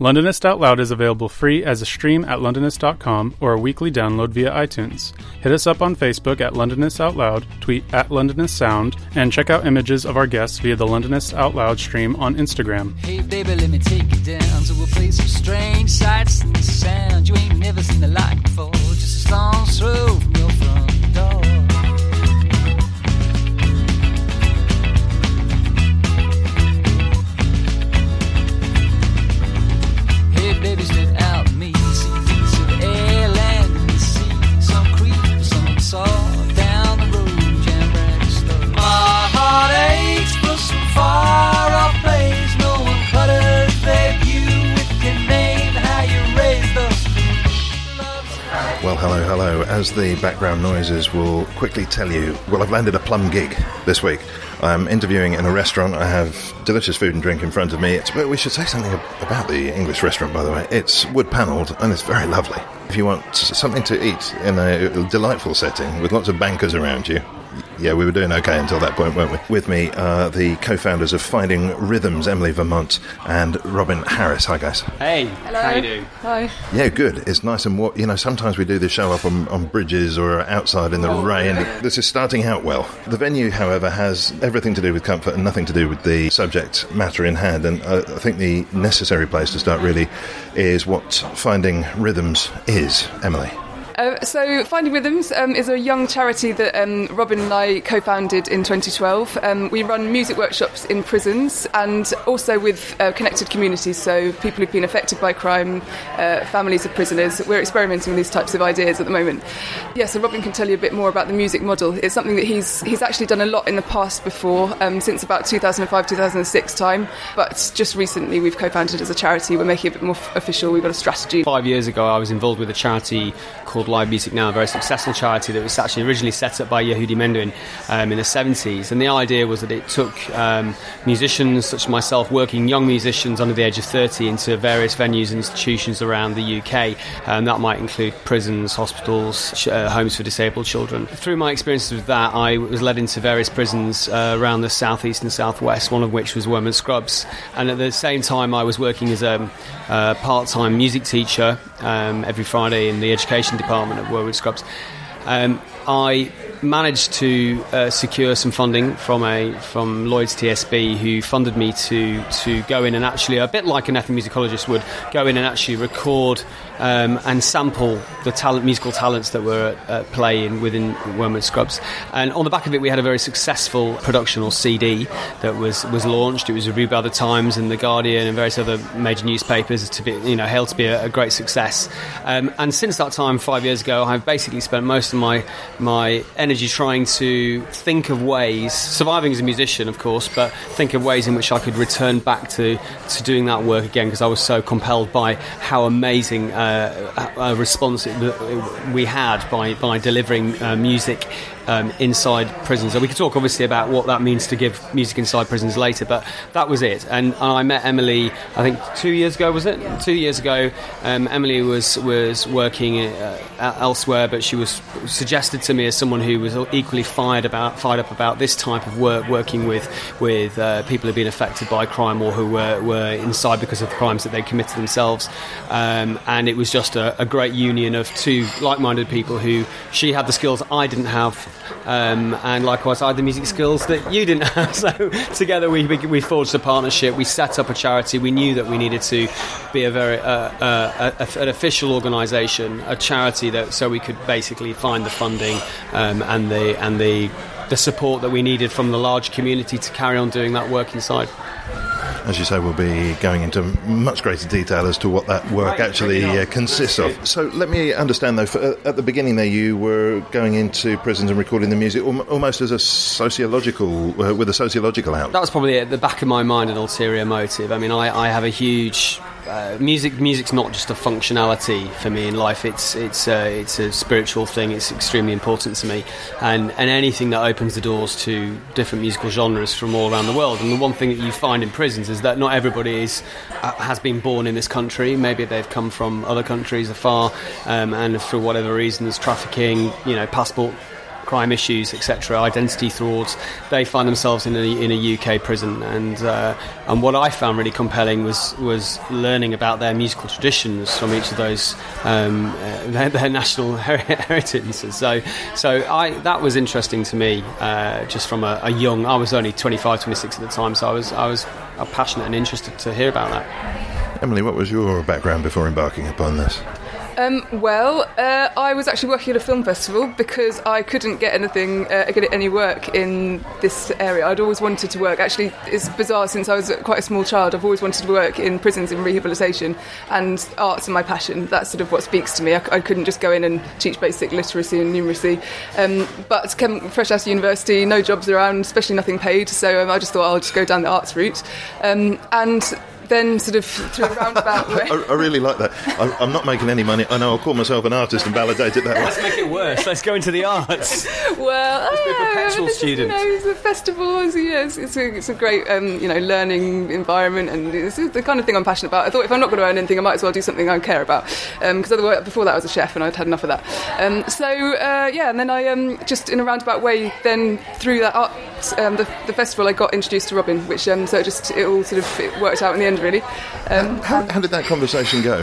Londonist Out Loud is available free as a stream at londonist.com or a weekly download via iTunes. Hit us up on Facebook at Londonist Out Loud, tweet at Londonist Sound, and check out images of our guests via the Londonist Out Loud stream on Instagram. Hey baby, let me take you down strange sights and sounds you ain't never seen the before. Just a from your front door. Hey baby, step out me, see of air, land sea. Some creep, some saw down the road, jam brand. My heart aches for some far hello, hello. As the background noises will quickly tell you, well, I've landed a plum gig this week. I'm interviewing in a restaurant. I have delicious food and drink in front of me. We should say something about the English restaurant, by the way. It's wood panelled and it's very lovely. If you want something to eat in a delightful setting with lots of bankers around you, yeah, we were doing okay until that point, weren't we? With me are the co-founders of Finding Rhythms, Emily Vermont and Robin Harris. Hi, guys. Hey, how you doing? Hi. Yeah, good. It's nice and warm. You know, sometimes we do this show up on, on bridges or outside in the rain. This is starting out well. The venue, however, has everything to do with comfort and nothing to do with the subject matter in hand. And uh, I think the necessary place to start really is what Finding Rhythms is. Emily. Uh, so, Finding Rhythms um, is a young charity that um, Robin and I co founded in 2012. Um, we run music workshops in prisons and also with uh, connected communities, so people who've been affected by crime, uh, families of prisoners. We're experimenting with these types of ideas at the moment. Yeah, so Robin can tell you a bit more about the music model. It's something that he's, he's actually done a lot in the past before, um, since about 2005 2006 time, but just recently we've co founded as a charity. We're making it a bit more f- official, we've got a strategy. Five years ago, I was involved with a charity called Live Music Now, a very successful charity that was actually originally set up by Yehudi Menuhin um, in the 70s. And the idea was that it took um, musicians, such as myself, working young musicians under the age of 30 into various venues and institutions around the UK. Um, that might include prisons, hospitals, sh- uh, homes for disabled children. Through my experiences with that, I was led into various prisons uh, around the southeast and southwest, one of which was Wormwood Scrubs. And at the same time, I was working as a uh, part time music teacher um, every Friday in the education department at Wormwood Scrubs. Um, I managed to uh, secure some funding from a from Lloyd's TSB, who funded me to to go in and actually, a bit like an ethnomusicologist would, go in and actually record um, and sample the talent, musical talents that were at, at play in within Wormwood Scrubs. And on the back of it, we had a very successful production or CD that was was launched. It was reviewed by the Times and the Guardian and various other major newspapers to be you know hailed to be a, a great success. Um, and since that time, five years ago, I've basically spent most of my my energy trying to think of ways, surviving as a musician, of course, but think of ways in which I could return back to, to doing that work again because I was so compelled by how amazing uh, a response we had by, by delivering uh, music um, inside prisons. So we could talk obviously about what that means to give music inside prisons later, but that was it. And, and I met Emily, I think two years ago, was it? Two years ago, um, Emily was was working uh, elsewhere, but she was suggested to me as someone who was equally fired about fired up about this type of work, working with with uh, people who've been affected by crime or who were, were inside because of the crimes that they committed themselves. Um, and it was just a, a great union of two like-minded people who she had the skills I didn't have um, and likewise I had the music skills that you didn't have. So together we, we we forged a partnership. We set up a charity. We knew that we needed to be a very uh, uh, a, an official organisation, a charity that so we could basically find the funding um, and the and the the support that we needed from the large community to carry on doing that work inside. As you say, we'll be going into much greater detail as to what that work actually bring it on. uh, consists of. So let me understand, though, for, uh, at the beginning there, you were going into prisons and recording the music al- almost as a sociological, uh, with a sociological outlook. That was probably at the back of my mind an ulterior motive. I mean, I, I have a huge uh, music. Music's not just a functionality for me in life. It's it's uh, it's a spiritual thing. It's extremely important to me, and and anything that opens the doors to different musical genres from all around the world. And the one thing that you find in prisons is that not everybody is uh, has been born in this country. Maybe they've come from other countries afar, um, and for whatever reasons, trafficking, you know, passport crime issues, etc., identity frauds, they find themselves in a, in a UK prison. And uh, and what I found really compelling was was learning about their musical traditions from each of those um, uh, their, their national her- heritages. So so I that was interesting to me, uh, just from a, a young. I was only 25, 26 at the time, so I was I was uh, passionate and interested to hear about that. Emily, what was your background before embarking upon this? Um, well, uh, I was actually working at a film festival because I couldn't get anything, uh, get any work in this area. I'd always wanted to work. Actually, it's bizarre since I was quite a small child. I've always wanted to work in prisons in rehabilitation, and arts are my passion. That's sort of what speaks to me. I, I couldn't just go in and teach basic literacy and numeracy. Um, but came fresh out of university, no jobs around, especially nothing paid. So um, I just thought I'll just go down the arts route, um, and then sort of through a roundabout way. I, I really like that. I, I'm not making any money. I know I'll call myself an artist and validate it that way. Let's make it worse. Let's go into the arts. Well, be a yeah, perpetual this is, student. You know, it's a festival. It's, yeah, it's, it's, a, it's a great, um, you know, learning environment, and it's the kind of thing I'm passionate about. I thought if I'm not going to earn anything, I might as well do something I care about. Because otherwise, before that, I was a chef, and I'd had enough of that. Um, so uh, yeah, and then I um, just in a roundabout way, then through that art, um, the, the festival, I got introduced to Robin, which um, so it just it all sort of it worked out in the end, really. Um, How, how did that conversation go?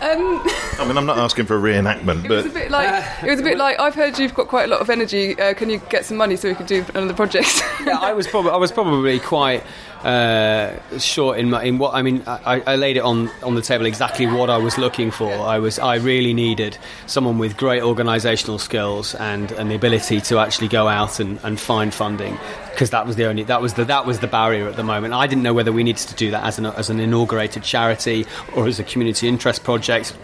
um, I mean, I'm not asking for a reenactment, It was a but bit like it was a bit like I've heard you've got quite a lot of energy. Uh, can you get some money so we could do another project? yeah, I was probably I was probably quite uh, short in my, in what I mean. I, I laid it on on the table exactly what I was looking for. I was I really needed someone with great organisational skills and, and the ability to actually go out and, and find funding because that was the only that was the that was the barrier at the moment. I didn't know whether we needed to do that as an as an inaugurated charity or as a community interest project.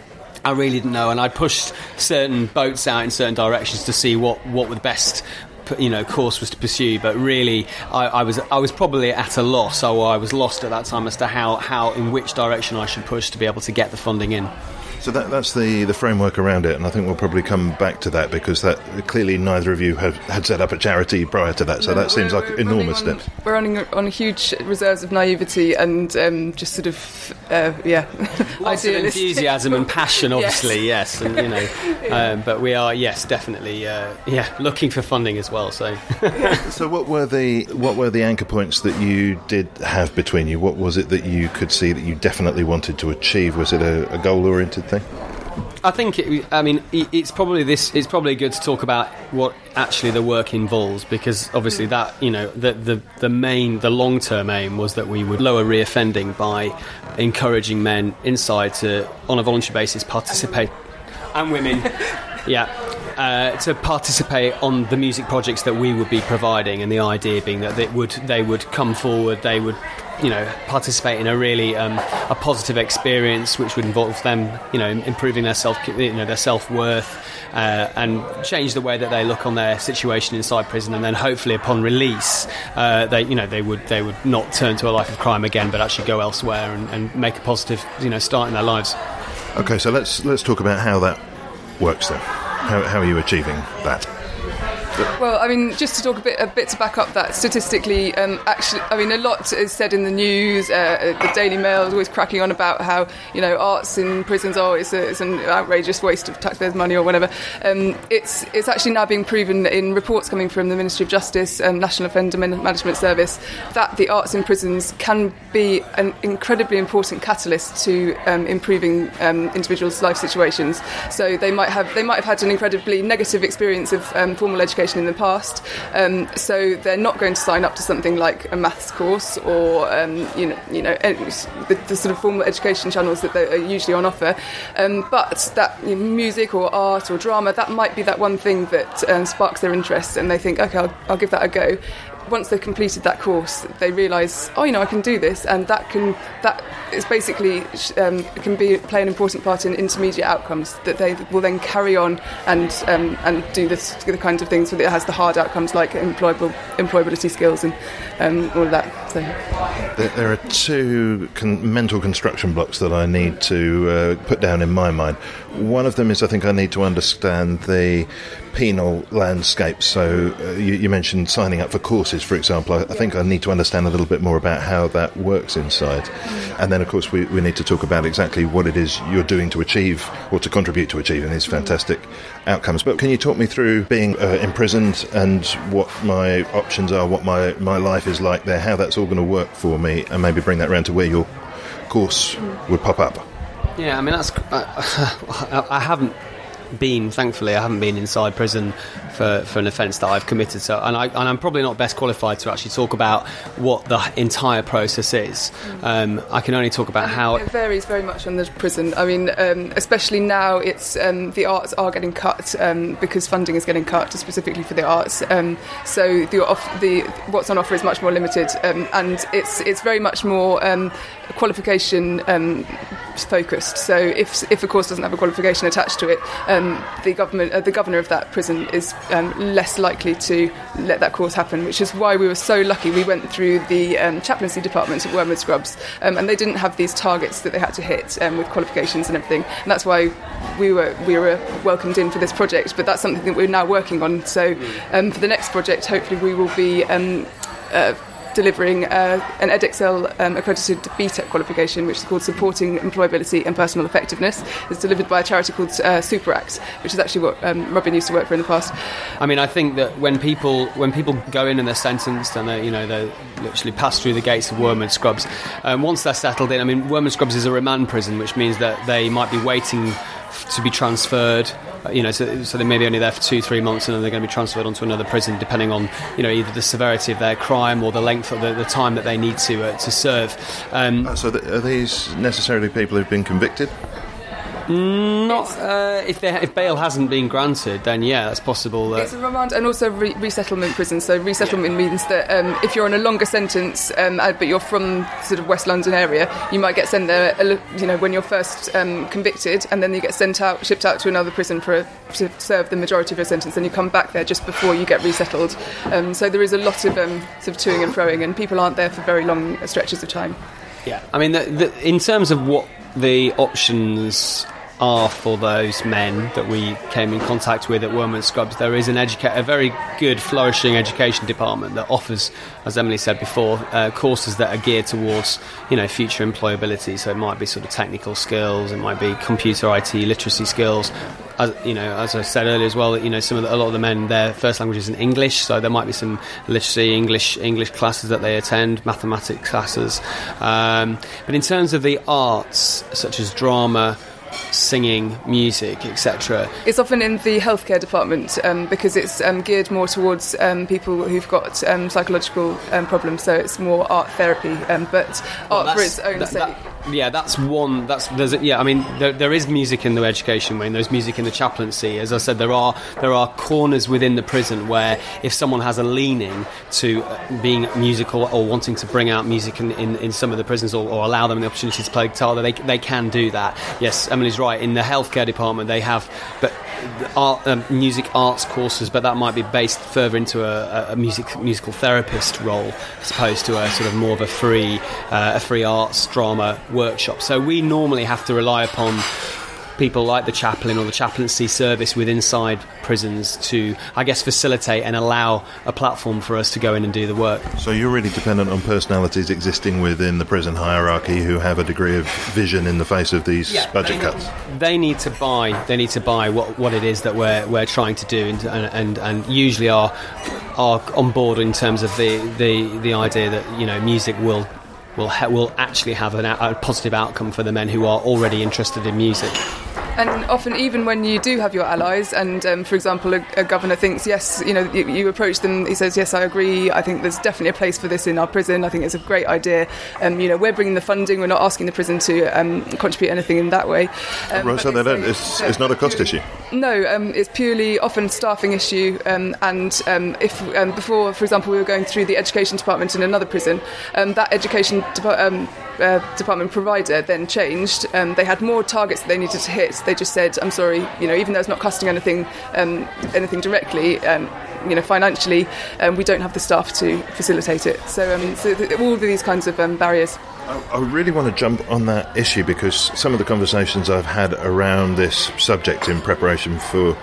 I really didn't know, and I pushed certain boats out in certain directions to see what what were the best you know course was to pursue but really I, I was I was probably at a loss. Or I was lost at that time as to how, how in which direction I should push to be able to get the funding in so that, that's the, the framework around it, and I think we'll probably come back to that because that clearly neither of you have, had set up a charity prior to that, so that seems like enormous on- steps. We're running on huge reserves of naivety and um, just sort of, uh, yeah, Lots of enthusiasm and passion Yes. obviously yes, and you know um, but we are yes definitely uh, yeah looking for funding as well so So what were the what were the anchor points that you did have between you? What was it that you could see that you definitely wanted to achieve? Was it a, a goal oriented thing? I think it, I mean it's probably this. It's probably good to talk about what actually the work involves because obviously that you know the the, the main the long term aim was that we would lower reoffending by encouraging men inside to on a voluntary basis participate and women yeah uh, to participate on the music projects that we would be providing, and the idea being that they would they would come forward, they would you know participate in a really um, a positive experience, which would involve them you know improving their self you know their self worth. Uh, and change the way that they look on their situation inside prison, and then hopefully upon release, uh, they you know they would they would not turn to a life of crime again, but actually go elsewhere and, and make a positive you know start in their lives. Okay, so let's let's talk about how that works then. How, how are you achieving that? Well, I mean, just to talk a bit, a bit to back up that statistically, um, actually, I mean, a lot is said in the news. Uh, the Daily Mail is always cracking on about how you know arts in prisons are it's, a, it's an outrageous waste of taxpayers' money or whatever. Um, it's it's actually now being proven in reports coming from the Ministry of Justice and National Offender Man- Management Service that the arts in prisons can be an incredibly important catalyst to um, improving um, individuals' life situations. So they might have they might have had an incredibly negative experience of um, formal education education in the past. Um, so they're not going to sign up to something like a maths course or um, you know, you know, the, the sort of formal education channels that are usually on offer. Um, but that you know, music or art or drama, that might be that one thing that um, sparks their interest, and they think, okay, I'll, I'll give that a go once they've completed that course, they realise, oh, you know, I can do this, and that can that is basically um, can be play an important part in intermediate outcomes that they will then carry on and um, and do this the kinds of things that it has the hard outcomes like employable employability skills and um, all of that. There are two con- mental construction blocks that I need to uh, put down in my mind. One of them is I think I need to understand the penal landscape. So uh, you, you mentioned signing up for courses, for example. I, I think I need to understand a little bit more about how that works inside. And then, of course, we, we need to talk about exactly what it is you're doing to achieve or to contribute to achieving these fantastic outcomes. But can you talk me through being uh, imprisoned and what my options are, what my, my life is like there, how that's all going to work for me, and maybe bring that round to where your course would pop up? Yeah, I mean that's. I haven't been, thankfully, I haven't been inside prison for, for an offence that I've committed. So, and, I, and I'm probably not best qualified to actually talk about what the entire process is. Um, I can only talk about how. It varies very much on the prison. I mean, um, especially now, it's um, the arts are getting cut um, because funding is getting cut specifically for the arts. Um, so the, off, the what's on offer is much more limited, um, and it's it's very much more um, qualification um, focused. So if if a course doesn't have a qualification attached to it, um, the government uh, the governor of that prison is um, less likely to let that course happen. Which is why we were so lucky. We went through the um, chaplaincy department at Wormwood Scrubs, um, and they didn't have these targets that they had to hit um, with qualifications and everything. And that's why we were we were welcomed in for this project. But that's something that we're now working on. So um, for the next project, hopefully we will be. Um, uh, delivering uh, an Edexcel um, accredited BTEC qualification, which is called Supporting Employability and Personal Effectiveness. It's delivered by a charity called uh, SuperAct, which is actually what um, Robin used to work for in the past. I mean, I think that when people when people go in and they're sentenced and they you know they literally pass through the gates of Wormwood Scrubs, um, once they're settled in, I mean, Wormwood Scrubs is a remand prison, which means that they might be waiting to be transferred. You know, so, so they may be only there for two, three months, and then they're going to be transferred onto another prison, depending on you know either the severity of their crime or the length of the, the time that they need to uh, to serve. Um, Uh, So, th- are these necessarily people who've been convicted? Not uh, if they, if bail hasn't been granted, then yeah, that's possible. That, It's a remand and also re- resettlement prison. So resettlement means that um, if you're on a longer sentence, um, uh, but you're from sort of West London area, you might get sent there. You know, when you're first um, convicted, and then you get sent out, shipped out to another prison for a, to serve the majority of your sentence. and you come back there just before you get resettled. Um, so there is a lot of um, sort of toing and froing, and people aren't there for very long stretches of time. Yeah, I mean, the, the, in terms of what the options are for those men that we came in contact with at Wormwood Scrubs, there is an educa- a very good, flourishing education department that offers, as Emily said before, uh, courses that are geared towards, you know, future employability. So it might be sort of technical skills, it might be computer IT literacy skills. As, you know, as I said earlier as well, you know, some of the, a lot of the men, their first language is in English, so there might be some literacy English English classes that they attend, mathematics classes. Um, but in terms of the arts, such as drama, singing, music, etc. It's often in the healthcare department um, because it's um, geared more towards um, people who've got um, psychological um, problems. So it's more art therapy, um, but art for its own that- sake. that- yeah, that's one. That's there's yeah. I mean, there, there is music in the education wing. There's music in the chaplaincy. As I said, there are there are corners within the prison where if someone has a leaning to uh, being musical or wanting to bring out music in, in, in some of the prisons or, or allow them the opportunity to play guitar, they they can do that. Yes, Emily's right. In the healthcare department, they have but art, um, music arts courses, but that might be based further into a, a music musical therapist role as opposed to a sort of more of a free uh, a free arts drama workshop. So we normally have to rely upon people like the chaplain or the chaplaincy service within inside prisons to, I guess, facilitate and allow a platform for us to go in and do the work. So you're really dependent on personalities existing within the prison hierarchy who have a degree of vision in the face of these budget cuts. They need to buy. They need to buy what, what it is that we're, we're trying to do, and, and, and usually are are on board in terms of the, the, the idea that you know music will will ha- will actually have an, a positive outcome for the men who are already interested in music. And often, even when you do have your allies, and um, for example, a, a governor thinks, yes, you know, you, you approach them, he says, yes, I agree. I think there's definitely a place for this in our prison. I think it's a great idea. Um, you know, we're bringing the funding. We're not asking the prison to um, contribute anything in that way. Um, right, so they they don't. say- It's, it's not a cost issue. No, um, it's purely often staffing issue. Um, and um, if um, before, for example, we were going through the education department in another prison, um, that education depa- um, uh, department provider then changed. They had more targets that they needed to hit. They just said, "I'm sorry, you know, even though it's not costing anything, anything directly." You know, financially, we don't have the staff to facilitate it. So, so th- all of these kinds of barriers. I really want to jump on that issue because some of the conversations I've had around this subject in preparation for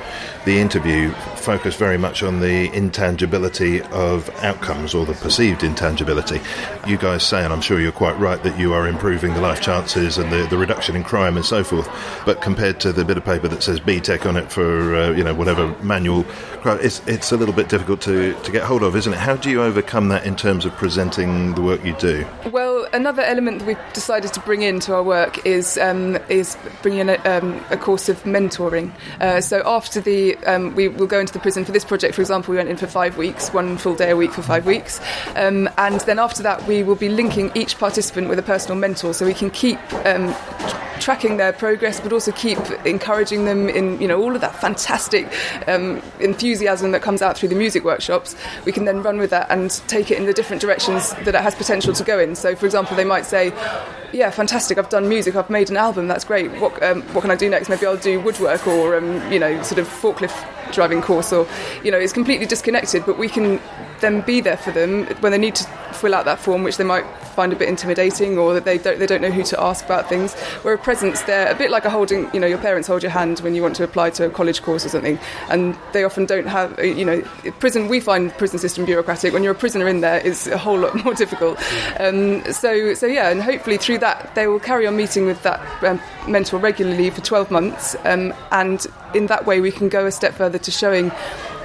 the interview focused very much on the intangibility of outcomes or the perceived intangibility. You guys say, and I'm sure you're quite right, that you are improving the life chances and the, the reduction in crime and so forth. But compared to the bit of paper that says BTEC on it for uh, you know whatever manual, it's it's a little bit difficult to, to get hold of, isn't it? How do you overcome that in terms of presenting the work you do? Well, another element that we've decided to bring into our work is um, is bringing in a, um, a course of mentoring. Uh, so after the um, we will go into the prison for this project, for example, we went in for five weeks, one full day a week for five weeks, um, and then after that we will be linking each participant with a personal mentor, so we can keep. Um, tracking their progress but also keep encouraging them in you know all of that fantastic um, enthusiasm that comes out through the music workshops we can then run with that and take it in the different directions that it has potential to go in so for example they might say yeah fantastic. I've done music. I've made an album. That's great. What, um, what can I do next? Maybe I'll do woodwork or um, you know sort of forklift driving course or you know it's completely disconnected but we can then be there for them when they need to fill out that form which they might find a bit intimidating or that they don't they don't know who to ask about things. Where a presence they're a bit like a holding you know your parents hold your hand when you want to apply to a college course or something and they often don't have you know prison we find prison system bureaucratic. When you're a prisoner in there is a whole lot more difficult. Um, so so yeah and hopefully through that they will carry on meeting with that um, mentor regularly for 12 months um, and in that way we can go a step further to showing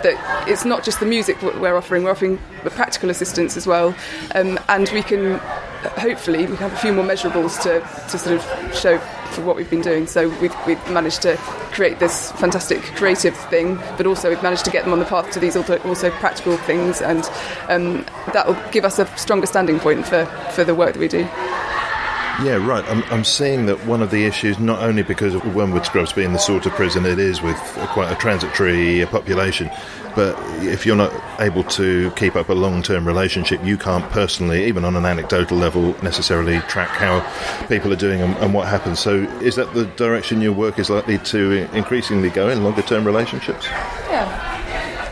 that it's not just the music we're offering, we're offering practical assistance as well, um, and we can hopefully we can have a few more measurables to, to sort of show for what we've been doing. So we've, we've managed to create this fantastic creative thing, but also we've managed to get them on the path to these also, also practical things, and um, that will give us a stronger standing point for, for the work that we do. Yeah, right. I'm, I'm seeing that one of the issues, not only because of Wormwood Scrubs being the sort of prison it is with quite a transitory population, but if you're not able to keep up a long term relationship, you can't personally, even on an anecdotal level, necessarily track how people are doing and, and what happens. So, is that the direction your work is likely to increasingly go in longer term relationships? Yeah.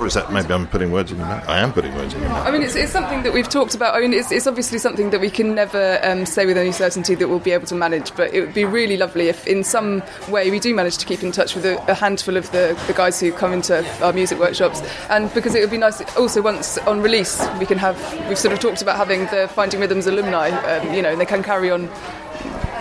Or is that maybe I'm putting words in your mouth? I am putting words in your mouth. I mean, it's, it's something that we've talked about. I mean, it's, it's obviously something that we can never um, say with any certainty that we'll be able to manage, but it would be really lovely if, in some way, we do manage to keep in touch with a, a handful of the, the guys who come into our music workshops. And because it would be nice, also, once on release, we can have, we've sort of talked about having the Finding Rhythms alumni, um, you know, and they can carry on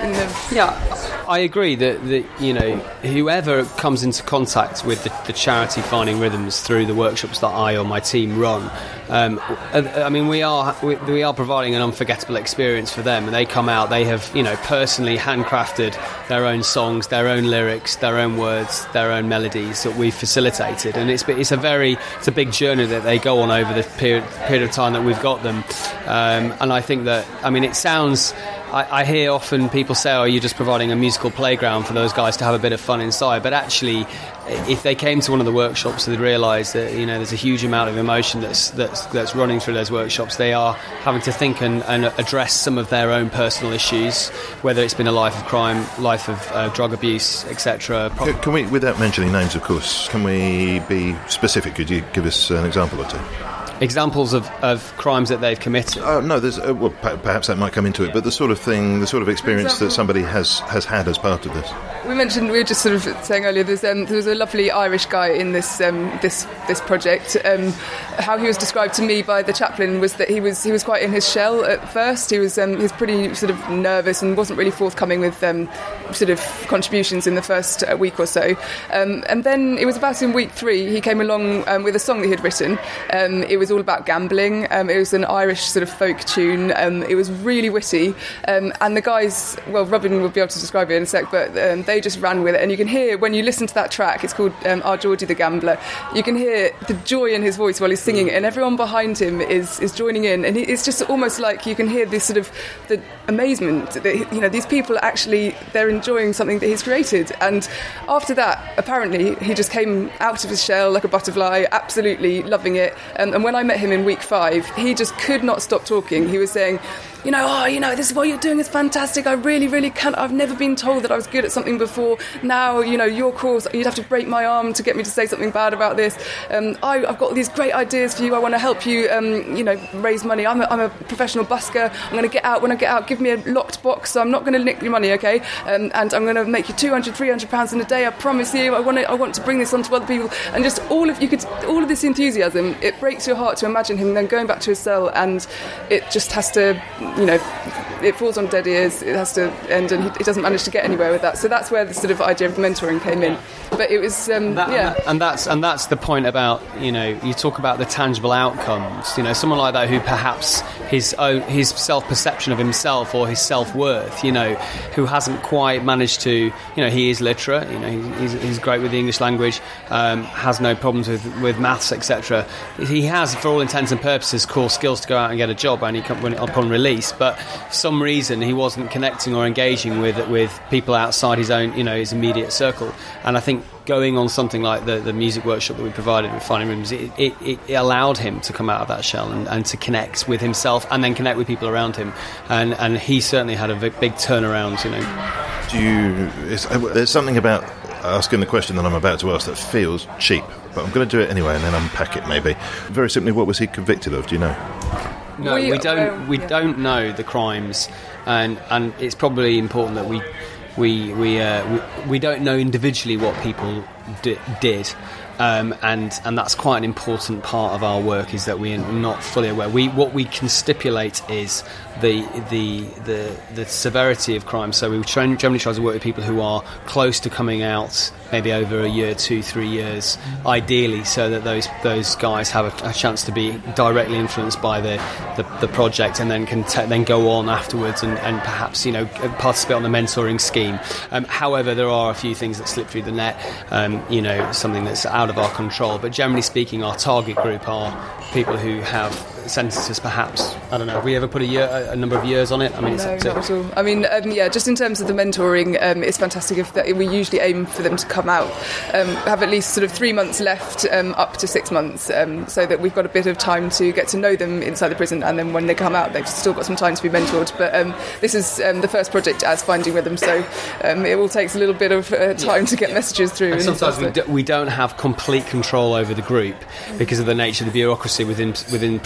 in the. Yeah, I agree that, that you know whoever comes into contact with the, the charity Finding Rhythms through the workshops that I or my team run, um, I mean we are we, we are providing an unforgettable experience for them, and they come out they have you know personally handcrafted their own songs, their own lyrics, their own words, their own melodies that we've facilitated, and it's it's a very it's a big journey that they go on over the period period of time that we've got them, um, and I think that I mean it sounds. I, I hear often people say, "Oh, you're just providing a musical playground for those guys to have a bit of fun inside." But actually, if they came to one of the workshops, they'd realise that you know there's a huge amount of emotion that's that's that's running through those workshops. They are having to think and, and address some of their own personal issues, whether it's been a life of crime, life of uh, drug abuse, etc. Can we, without mentioning names, of course, can we be specific? Could you give us an example or two? Examples of, of crimes that they've committed. Oh no, there's uh, well, per- perhaps that might come into it, but the sort of thing, the sort of experience that somebody has has had as part of this. We mentioned we were just sort of saying earlier. There's um, there was a lovely Irish guy in this um, this this project. Um, how he was described to me by the chaplain was that he was he was quite in his shell at first. He was um, he was pretty sort of nervous and wasn't really forthcoming with um, sort of contributions in the first uh, week or so. Um, and then it was about in week three he came along um, with a song that he had written. Um, it was all about gambling. Um, it was an Irish sort of folk tune. Um, it was really witty, um, and the guys, well, Robin will be able to describe it in a sec, but um, they just ran with it. And you can hear when you listen to that track, it's called um, "Our Geordie the Gambler." You can hear the joy in his voice while he's singing it, and everyone behind him is is joining in, and it's just almost like you can hear this sort of the amazement that you know these people actually they're enjoying something that he's created. And after that, apparently, he just came out of his shell like a butterfly, absolutely loving it. Um, and when I met him in week five, he just could not stop talking. He was saying, you know, oh, you know, this is what you're doing is fantastic. I really, really can't. I've never been told that I was good at something before. Now, you know, your course, you'd have to break my arm to get me to say something bad about this. Um, I, have got these great ideas for you. I want to help you, um, you know, raise money. I'm a, I'm a professional busker. I'm going to get out. When I get out, give me a locked box. So I'm not going to nick your money, okay? Um, and I'm going to make you 200, 300 pounds in a day. I promise you. I want to, I want to bring this on to other people. And just all of you could, all of this enthusiasm. It breaks your heart to imagine him then going back to his cell, and it just has to you know, it falls on dead ears. It has to end, and he, he, doesn't manage to get anywhere with that. So that's where the sort of idea of mentoring came in. But it was, um, that, yeah, and, that's and that's the point about you know you talk about the tangible outcomes. You know, someone like that who perhaps his own his self perception of himself or his self worth, you know, who hasn't quite managed to, you know, he is literate. You know, he's, he's great with the English language, um, has no problems with with maths, etc. He has, for all intents and purposes, core skills to go out and get a job when he when, upon release. But for some reason, he wasn't connecting or engaging with with people outside his own, you know, his immediate circle. And I think going on something like the, the music workshop that we provided with Finding Rhythms, it, it, it, allowed him to come out of that shell and, and, to connect with himself and then connect with people around him. And, and he certainly had a big, big turnaround, you know. Do you, uh, there's something about asking the question that I'm about to ask that feels cheap, but I'm going to do it anyway and then unpack it maybe. Very simply, what was he convicted of? Do you know? No, we, we don't. We yeah. don't know the crimes, and and it's probably important that we we we uh, we, we, don't know individually what people d- did. Um, and and that's quite an important part of our work is that we're not fully aware. We what we can stipulate is the the the, the severity of crime. So we generally try to work with people who are close to coming out, maybe over a year, two, three years, ideally, so that those those guys have a, a chance to be directly influenced by the, the, the project, and then can te- then go on afterwards and, and perhaps you know participate on the mentoring scheme. Um, however, there are a few things that slip through the net. Um, you know, something that's out of our control. But generally speaking, our target group are people who have sentences, perhaps. I don't know. Have we ever put a year, a number of years on it? I mean, no, not at all. I mean, um, yeah, just in terms of the mentoring, um, it's fantastic if that, we usually aim for them to come out, um, have at least sort of three months left, um, up to six months, um, so that we've got a bit of time to get to know them inside the prison, and then when they come out, they've still got some time to be mentored. But um, this is the first project as Finding Rhythm, so it all takes a little bit of uh, time yeah, to get messages through. And sometimes we, do, we don't have complete control over the group because of the nature of the bureaucracy within within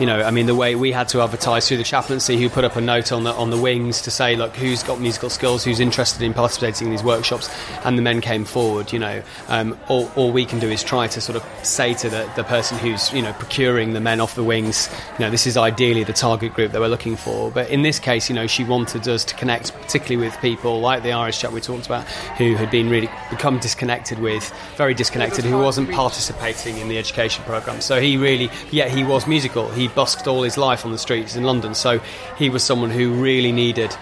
You know, I mean, the way we had to advertise through the chaplaincy, who put up a note on the on the wings to say, look, who's got musical skills, who's interested in participating in these workshops, and the men came forward. You know, um, all, all we can do is try to sort of say to the, the person who's you know procuring the men off the wings, you know, this is ideally the target group that we're looking for. But in this case, you know, she wanted us to connect particularly with people like the Irish chap we talked about, who had been really become disconnected with, very disconnected, who wasn't participating in the education program. So he really, yeah, he was musical. He busked all his life on the streets in London. So he was someone who really needed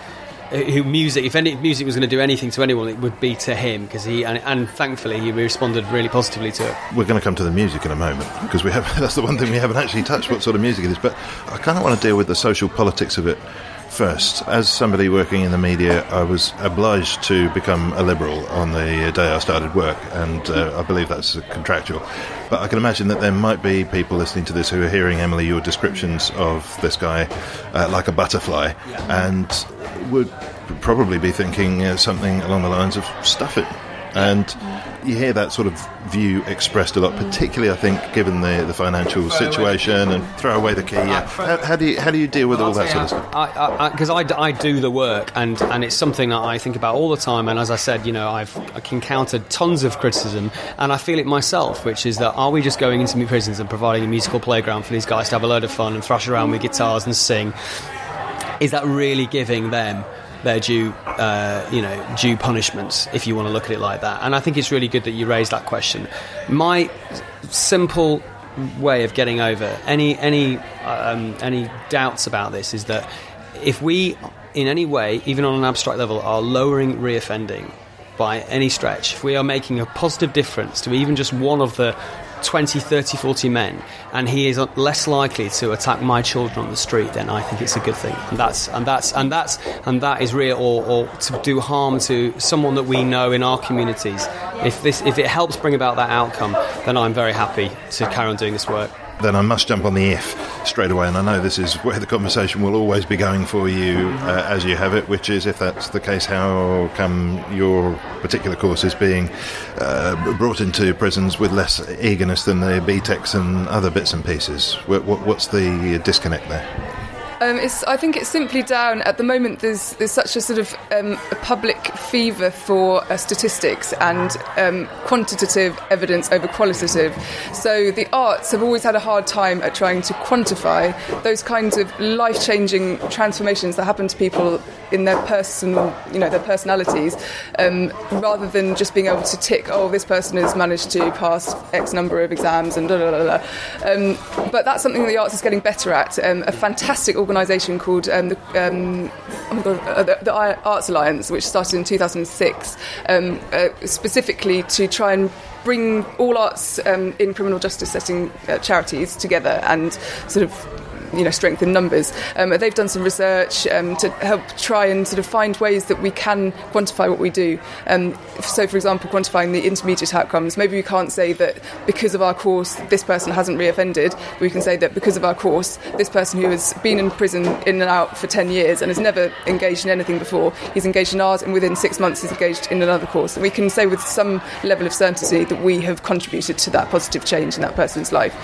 who music if any music was going to do anything to anyone it would be to him because he and, and, thankfully he responded really positively to it we're going to come to the music in a moment because we have that's the one thing we haven't actually touched what sort of music it is but i kind of want to deal with the social politics of it first. As somebody working in the media, I was obliged to become a liberal on the day I started work, and uh, I believe that's contractual. But I can imagine that there might be people listening to this who are hearing, Emily, your descriptions of this guy uh, like a butterfly, and would probably be thinking uh, something along the lines of stuff it. And you hear that sort of view expressed a lot, particularly I think given the, the financial situation and throw away the key. Yeah. How, how, do you how do you deal with all that sort of stuff? Because I, I, I, I, do the work and and it's something that I think about all the time. And as I said, you know, I've encountered tons of criticism, and I feel it myself, which is that are we just going into prisons and providing a musical playground for these guys to have a load of fun and thrash around with guitars and sing? Is that really giving them? Their due, uh, you know, due punishments, if you want to look at it like that. And I think it's really good that you raised that question. My simple way of getting over any any um, any doubts about this is that if we, in any way, even on an abstract level, are lowering reoffending by any stretch, if we are making a positive difference to even just one of the 20, 30, 40 men, and he is less likely to attack my children on the street, then I think it's a good thing. And that's and that's and that's and that is real, or, or to do harm to someone that we know in our communities. If this if it helps bring about that outcome, then I'm very happy to carry on doing this work then I must jump on the if straight away. And I know this is where the conversation will always be going for you uh, as you have it, which is if that's the case, how come your particular course is being uh, brought into prisons with less eagerness than the BTECs and other bits and pieces? What, what's the disconnect there? Um, I think it's simply down at the moment. There's there's such a sort of um, a public fever for uh, statistics and um, quantitative evidence over qualitative. So the arts have always had a hard time at trying to quantify those kinds of life-changing transformations that happen to people in their personal, you know, their personalities, um, rather than just being able to tick, oh, this person has managed to pass X number of exams and da da da da. Um, but that's something the arts is getting better at. Um, a fantastic organisation called um, the, um, oh God, uh, the, the, Arts Alliance, which started in 2006, um, uh, specifically to try and bring all arts um, in criminal justice setting uh, charities together and sort of you know strength in numbers. Um, they've done some research um, to help try and sort of find ways that we can quantify what we do. Um, so, for example, quantifying the intermediate outcomes. Maybe we can't say that because of our course this person hasn't reoffended. We can say that because of our course this person who has been in prison in and out for 10 years and has never engaged in anything before, he's engaged in ours and within six months he's engaged in another course. And we can say with some level of certainty that we have contributed to that positive change in that person's life.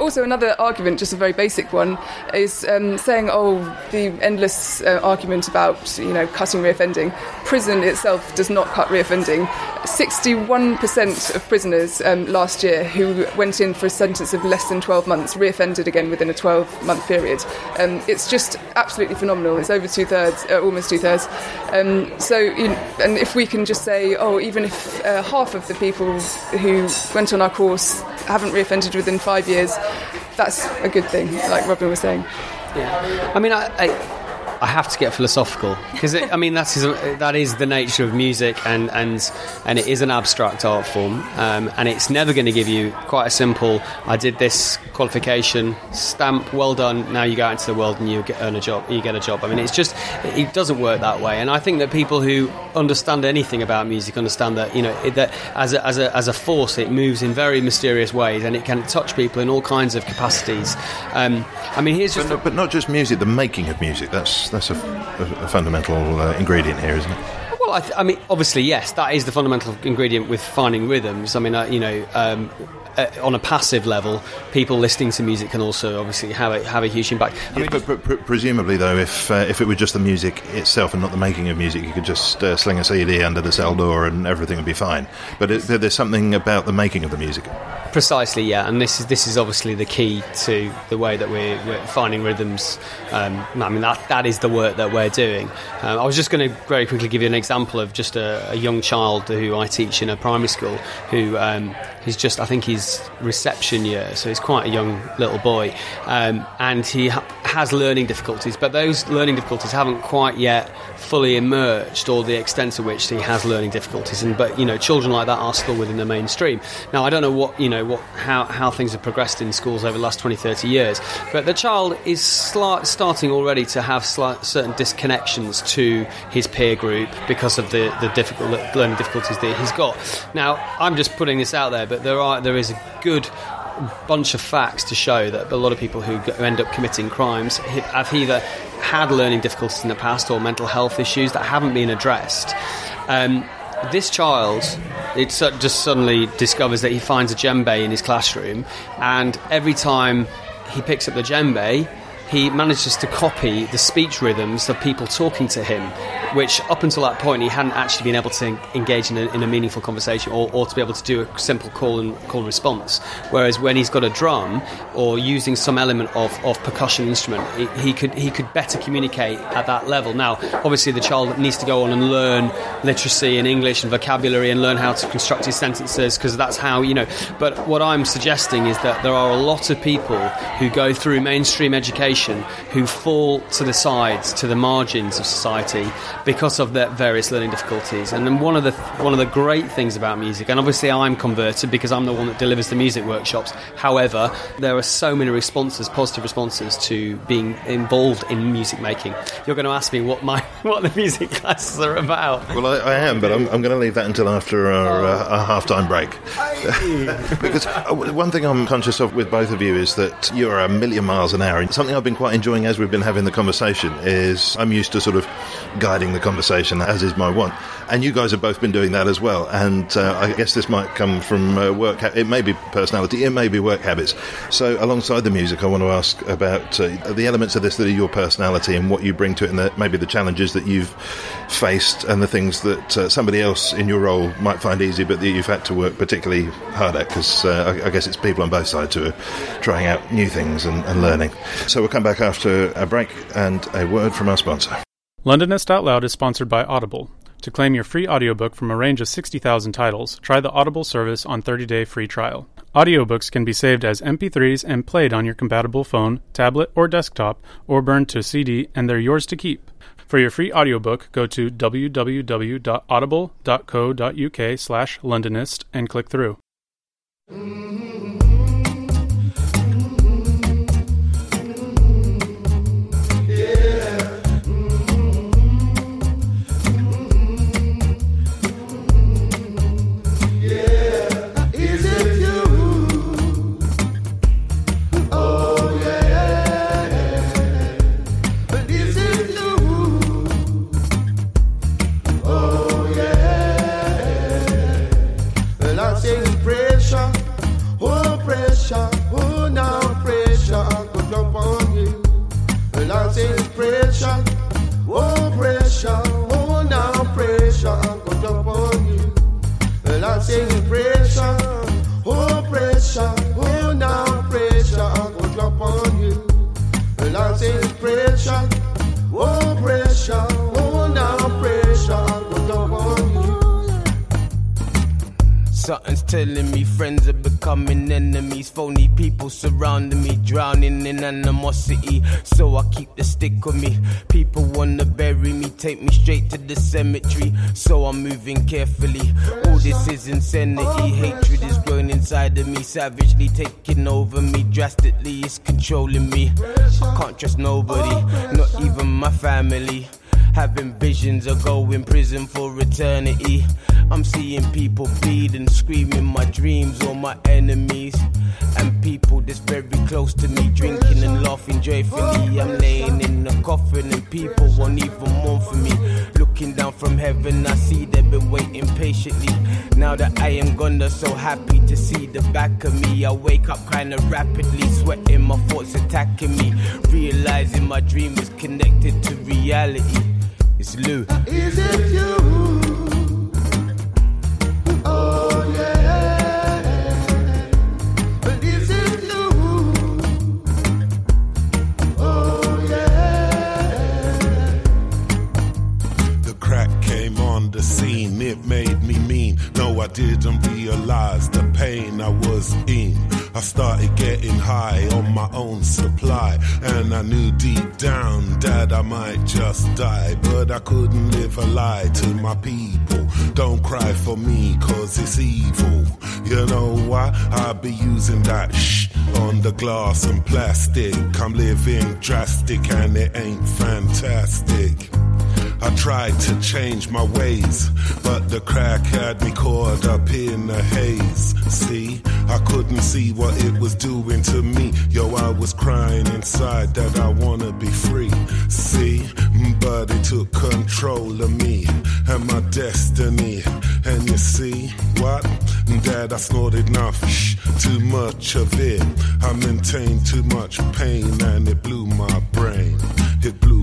Also, another argument, just a very basic one, is um, saying, oh, the endless uh, argument about you know cutting reoffending. Prison itself does not cut reoffending. 61% of prisoners um, last year who went in for a sentence of less than 12 months reoffended again within a 12 month period. Um, it's just absolutely phenomenal. It's over two thirds, uh, almost two thirds. Um, so, you know, and if we can just say, oh, even if uh, half of the people who went on our course haven't reoffended within five years, that's a good thing, like Robin was saying. Yeah, I mean, I, I I have to get philosophical. Because I mean that is that is the nature of music and and and it is an abstract art form um, and it's never going to give you quite a simple I did this qualification stamp well done now you go out into the world and you get, earn a job you get a job. I mean it's just it doesn't work that way and I think that people who understand anything about music understand that you know it, that as a, as a as a force it moves in very mysterious ways and it can touch people in all kinds of capacities. Um, I mean here's just but, no, but not just music the making of music that's that's a, a, a fundamental uh, ingredient here, isn't it? Well, I, th- I, mean, obviously, yes, that is the fundamental ingredient with finding rhythms. I mean, uh, you know, um, uh, on a passive level, people listening to music can also obviously have a, have a huge impact. I mean, but, but, but, presumably, though, if uh, if it were just the music itself and not the making of music, you could just uh, sling a CD under the cell door and everything would be fine. But it, there's something about the making of the music. Precisely, yeah, and this is this is obviously the key to the way that we're, we're finding rhythms. Um, I mean, that that is the work that we're doing. Um, I was just going to very quickly give you an example of just a, a, young child who I teach in a primary school who um, he's just I think he's reception year, so he's quite a young little boy, um, and he ha- has learning difficulties, but those learning difficulties haven't quite yet fully emerged, or the extent to which he has learning difficulties. And but you know, children like that are still within the mainstream. Now, I don't know what you know what how how things have progressed in schools over the last 20, 30 years, but the child is sli- starting already to have sli- certain disconnections to his peer group because of the the difficult learning difficulties that he's got. Now, I'm just putting this out there, but there are there is a good bunch of facts to show that a lot of people who end up committing crimes have either had learning difficulties in the past or mental health issues that haven't been addressed. Um, this child it just suddenly discovers that he finds a djembe in his classroom, and every time he picks up the djembe, he manages to copy the speech rhythms of people talking to him which up until that point he hadn't actually been able to engage in a, in a meaningful conversation or, or to be able to do a simple call and call and response. Whereas when he's got a drum or using some element of, of percussion instrument, he, he could he could better communicate at that level. Now, obviously, the child needs to go on and learn literacy and English and vocabulary and learn how to construct his sentences because that's how you know. But what I'm suggesting is that there are a lot of people who go through mainstream education who fall to the sides, to the margins of society because of their various learning difficulties. And then one of the one of the great things about music, and obviously I'm converted because I'm the one that delivers the music workshops. However, there are so many responses, positive responses to being involved in music making. You're going to ask me what my what the music classes are about. Well, I, I am, but I'm, I'm going to leave that until after our, uh, our half-time break. because uh, one thing I'm conscious of with both of you is that you're a million miles an hour. And something I've been quite enjoying as we've been having the conversation is I'm used to sort of guiding the conversation, as is my want. And you guys have both been doing that as well. And uh, I guess this might come from uh, work. Ha- it may be personality. It may be work habits. So, alongside the music, I want to ask about uh, the elements of this that are your personality and what you bring to it, and the, maybe the challenges that you've faced and the things that uh, somebody else in your role might find easy, but that you've had to work particularly hard at. Because uh, I, I guess it's people on both sides who are trying out new things and, and learning. So, we'll come back after a break and a word from our sponsor. Londonist Out Loud is sponsored by Audible. To claim your free audiobook from a range of 60,000 titles, try the Audible service on 30-day free trial. Audiobooks can be saved as MP3s and played on your compatible phone, tablet, or desktop, or burned to CD, and they're yours to keep. For your free audiobook, go to www.audible.co.uk slash Londonist and click through. Is Saying pressure, oh pressure, oh now pressure, I go drop on you. I'm saying pressure, oh pressure, Something's telling me friends are becoming enemies. Phony people surrounding me, drowning in animosity. So I keep the stick with me. People wanna bury me, take me straight to the cemetery. So I'm moving carefully. All this is insanity. Hatred is growing inside of me, savagely taking over me. Drastically, it's controlling me. I can't trust nobody, not even my family. Having visions of going prison for eternity. I'm seeing people bleed and screaming my dreams or my enemies. And people that's very close to me drinking and laughing joyfully. I'm laying in a coffin and people won't even mourn for me. Looking down from heaven, I see they've been waiting patiently. Now that I am gone, they're so happy to see the back of me. I wake up kinda rapidly, sweating, my thoughts attacking me. Realizing my dream is connected to reality. It's Lou. Is it you? Oh yeah. But is it you? Oh yeah. The crack came on the scene, it made me mean. No, I didn't realize the pain I was in. I started getting high on my own supply, and I knew deep down that I might just die. But I couldn't live a lie to my people. Don't cry for me, cause it's evil. You know why? I be using that shh on the glass and plastic. I'm living drastic, and it ain't fantastic. I tried to change my ways, but the crack had me caught up in a haze. See, I couldn't see what it was doing to me. Yo, I was crying inside that I wanna be free. See, but it took control of me and my destiny. And you see what? That I snorted enough, shh, too much of it. I maintained too much pain and it blew my brain. It blew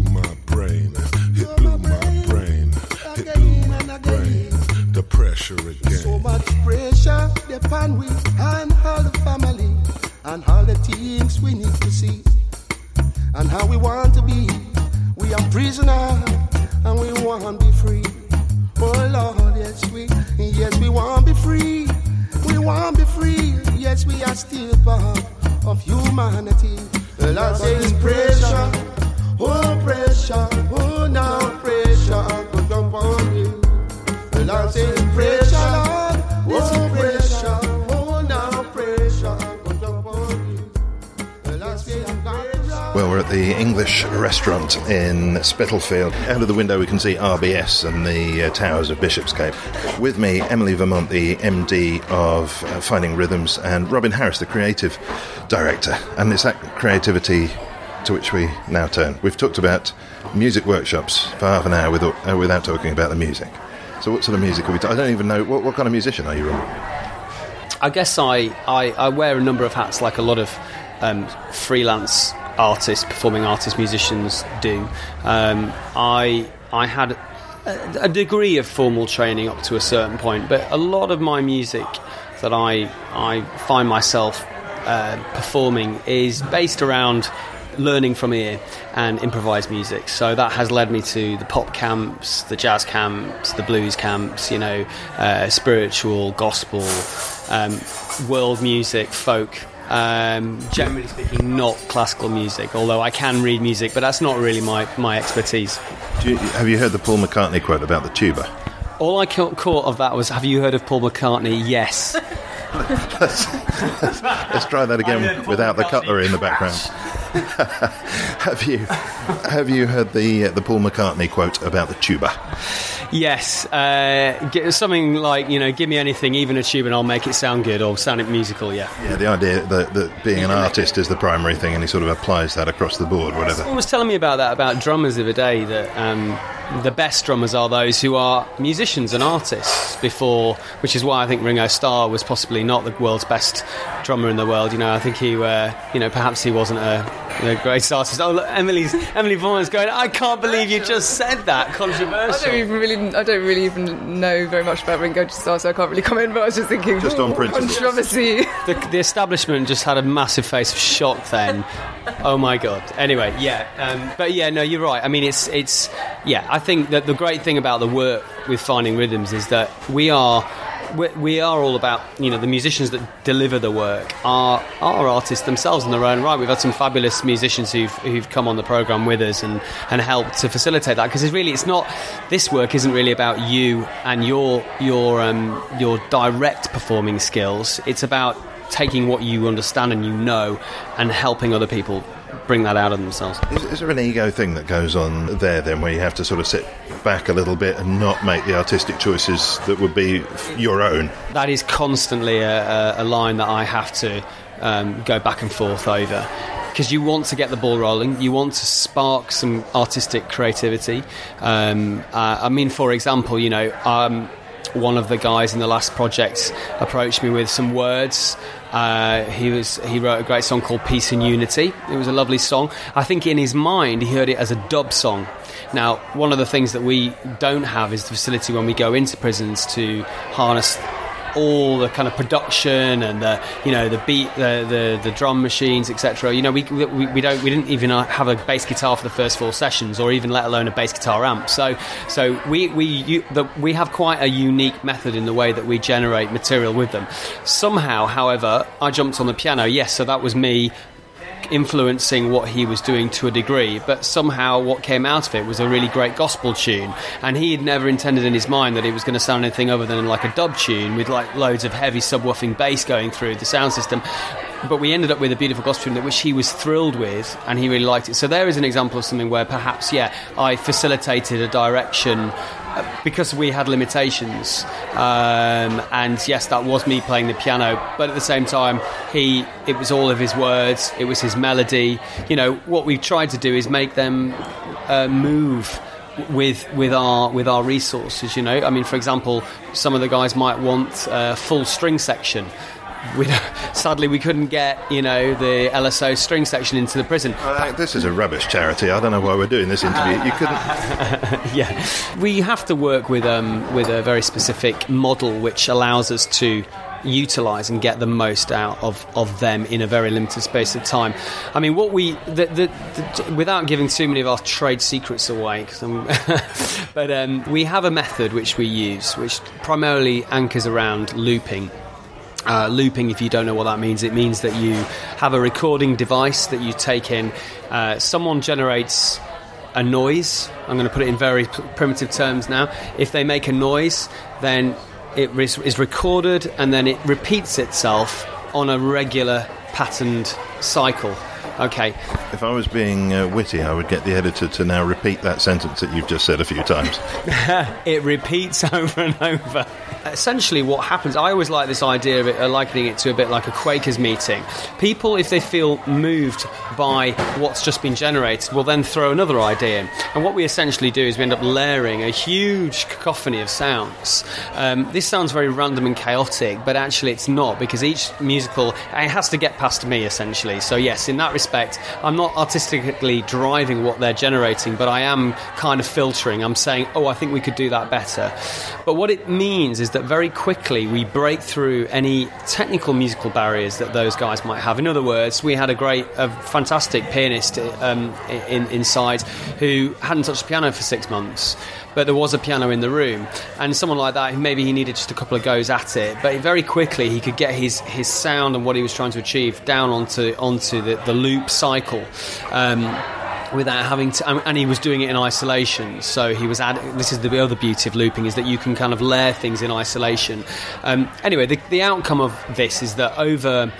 pressure again. So much pressure upon we and all the family and all the things we need to see and how we want to be. We are prisoner and we want to be free. Oh Lord, yes we, yes we want to be free. We want to be free. Yes, we are still part of humanity. Lord says pressure, oh pressure, oh now pressure could jump on you. Oh oh. Well, we're at the English restaurant in Spitalfield. Out of the window, we can see RBS and the uh, towers of Bishopsgate. With me, Emily Vermont, the MD of uh, Finding Rhythms, and Robin Harris, the creative director. And it's that creativity to which we now turn. We've talked about music workshops for half an hour without, uh, without talking about the music. So, what sort of music are we? T- I don't even know what, what kind of musician are you? I guess I, I, I wear a number of hats like a lot of um, freelance artists, performing artists, musicians do. Um, I, I had a, a degree of formal training up to a certain point, but a lot of my music that I, I find myself uh, performing is based around learning from ear and improvised music. So that has led me to the pop camps, the jazz camps, the blues camps, you know, uh, spiritual, gospel, um, world music, folk. Um, generally speaking, not classical music, although I can read music, but that's not really my, my expertise. Do you, have you heard the Paul McCartney quote about the tuba? All I ca- caught of that was, have you heard of Paul McCartney? Yes. Let's try that again without the cutlery in the background. have you have you heard the uh, the Paul McCartney quote about the tuba? Yes, uh, get something like you know, give me anything, even a tuba, and I'll make it sound good or sound it musical. Yeah. Yeah, the idea that, that being an artist is the primary thing, and he sort of applies that across the board, whatever. Someone was telling me about that about drummers of the other day. That um, the best drummers are those who are musicians and artists before, which is why I think Ringo Starr was possibly not the world's best drummer in the world. You know, I think he, uh, you know, perhaps he wasn't a, a great artist. Oh, look, Emily's Emily Vaughan's going. I can't believe you just said that. Controversial. I don't even really, I don't really even know very much about Ringo Starr, so I can't really comment. But I was just thinking, Just on principle. controversy. the, the establishment just had a massive face of shock then. oh my god. Anyway, yeah, um, but yeah, no, you're right. I mean, it's it's yeah. I think that the great thing about the work with Finding Rhythms is that we are. We are all about you know the musicians that deliver the work are are artists themselves in their own right. We've had some fabulous musicians who've who've come on the program with us and and helped to facilitate that because it's really it's not this work isn't really about you and your your um, your direct performing skills. It's about taking what you understand and you know and helping other people bring that out of themselves. Is, is there an ego thing that goes on there then, where you have to sort of sit back a little bit and not make the artistic choices that would be f- your own? That is constantly a, a, a line that I have to um, go back and forth over. Because you want to get the ball rolling, you want to spark some artistic creativity. Um, uh, I mean, for example, you know, um, one of the guys in the last project approached me with some words. Uh, he was he wrote a great song called "Peace and Unity." It was a lovely song. I think in his mind he heard it as a dub song. Now, one of the things that we don't have is the facility when we go into prisons to harness all the kind of production and the you know the beat the the, the drum machines etc you know we, we we don't we didn't even have a bass guitar for the first four sessions or even let alone a bass guitar amp. So so we we you, the, we have quite a unique method in the way that we generate material with them. Somehow however I jumped on the piano. Yes so that was me influencing what he was doing to a degree, but somehow what came out of it was a really great gospel tune. And he had never intended in his mind that it was going to sound anything other than like a dub tune with like loads of heavy subwoofing bass going through the sound system. But we ended up with a beautiful gospel tune that which he was thrilled with and he really liked it. So there is an example of something where perhaps, yeah, I facilitated a direction because we had limitations. Um, and yes, that was me playing the piano, but at the same time, he it was all of his words, it was his melody. You know, what we've tried to do is make them uh, move with with our with our resources. You know, I mean, for example, some of the guys might want a full string section. We sadly we couldn't get you know the LSO string section into the prison. Uh, this is a rubbish charity. I don't know why we're doing this interview. You couldn't. yeah, we have to work with um, with a very specific model which allows us to utilize and get the most out of, of them in a very limited space of time. I mean, what we the, the, the, without giving too many of our trade secrets away, 'cause I'm- but um, we have a method which we use, which primarily anchors around looping. Uh, looping, if you don't know what that means, it means that you have a recording device that you take in. Uh, someone generates a noise. I'm going to put it in very p- primitive terms now. If they make a noise, then it is is recorded and then it repeats itself on a regular patterned cycle. Okay. If I was being uh, witty, I would get the editor to now repeat that sentence that you've just said a few times. it repeats over and over. Essentially, what happens, I always like this idea of it, uh, likening it to a bit like a Quakers meeting. People, if they feel moved by what's just been generated, will then throw another idea in. And what we essentially do is we end up layering a huge cacophony of sounds. Um, this sounds very random and chaotic, but actually it's not because each musical, it has to get past me essentially. So, yes, in that respect, I'm not artistically driving what they're generating, but I am kind of filtering. I'm saying, oh, I think we could do that better. But what it means is that very quickly we break through any technical musical barriers that those guys might have. In other words, we had a great, a fantastic pianist um, in, inside who hadn't touched the piano for six months. But there was a piano in the room, and someone like that, maybe he needed just a couple of goes at it. But very quickly, he could get his, his sound and what he was trying to achieve down onto onto the, the loop cycle. Um, without having to and he was doing it in isolation so he was adding this is the other beauty of looping is that you can kind of layer things in isolation um, anyway the, the outcome of this is that over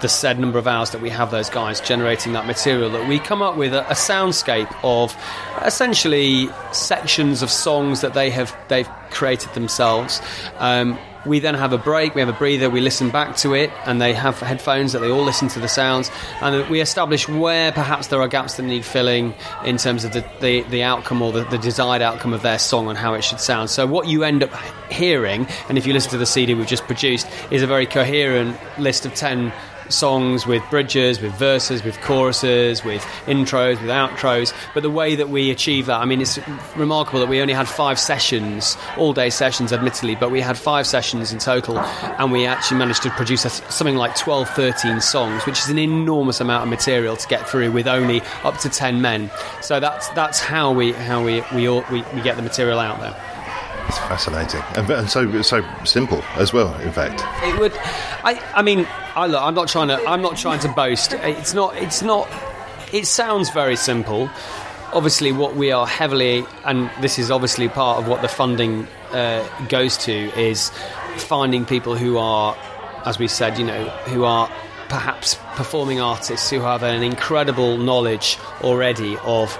the said number of hours that we have those guys generating that material that we come up with a, a soundscape of essentially sections of songs that they have they've created themselves um, we then have a break, we have a breather, we listen back to it, and they have headphones that they all listen to the sounds, and we establish where perhaps there are gaps that need filling in terms of the, the, the outcome or the, the desired outcome of their song and how it should sound. So, what you end up hearing, and if you listen to the CD we've just produced, is a very coherent list of 10 songs with bridges, with verses, with choruses, with intros, with outros. But the way that we achieve that, I mean, it's remarkable that we only had five sessions, all day sessions, admittedly, but we had five sessions in total, and we actually managed to produce something like 12, 13 songs, which is an enormous amount of material to get through with only up to 10 men. So that's that's how we how we we, we, we get the material out there. It's fascinating and, and so so simple as well. In fact, It would. I. I mean, I look. I'm not trying to. I'm not trying to boast. It's not. It's not. It sounds very simple. Obviously, what we are heavily, and this is obviously part of what the funding uh, goes to, is finding people who are, as we said, you know, who are perhaps performing artists who have an incredible knowledge already of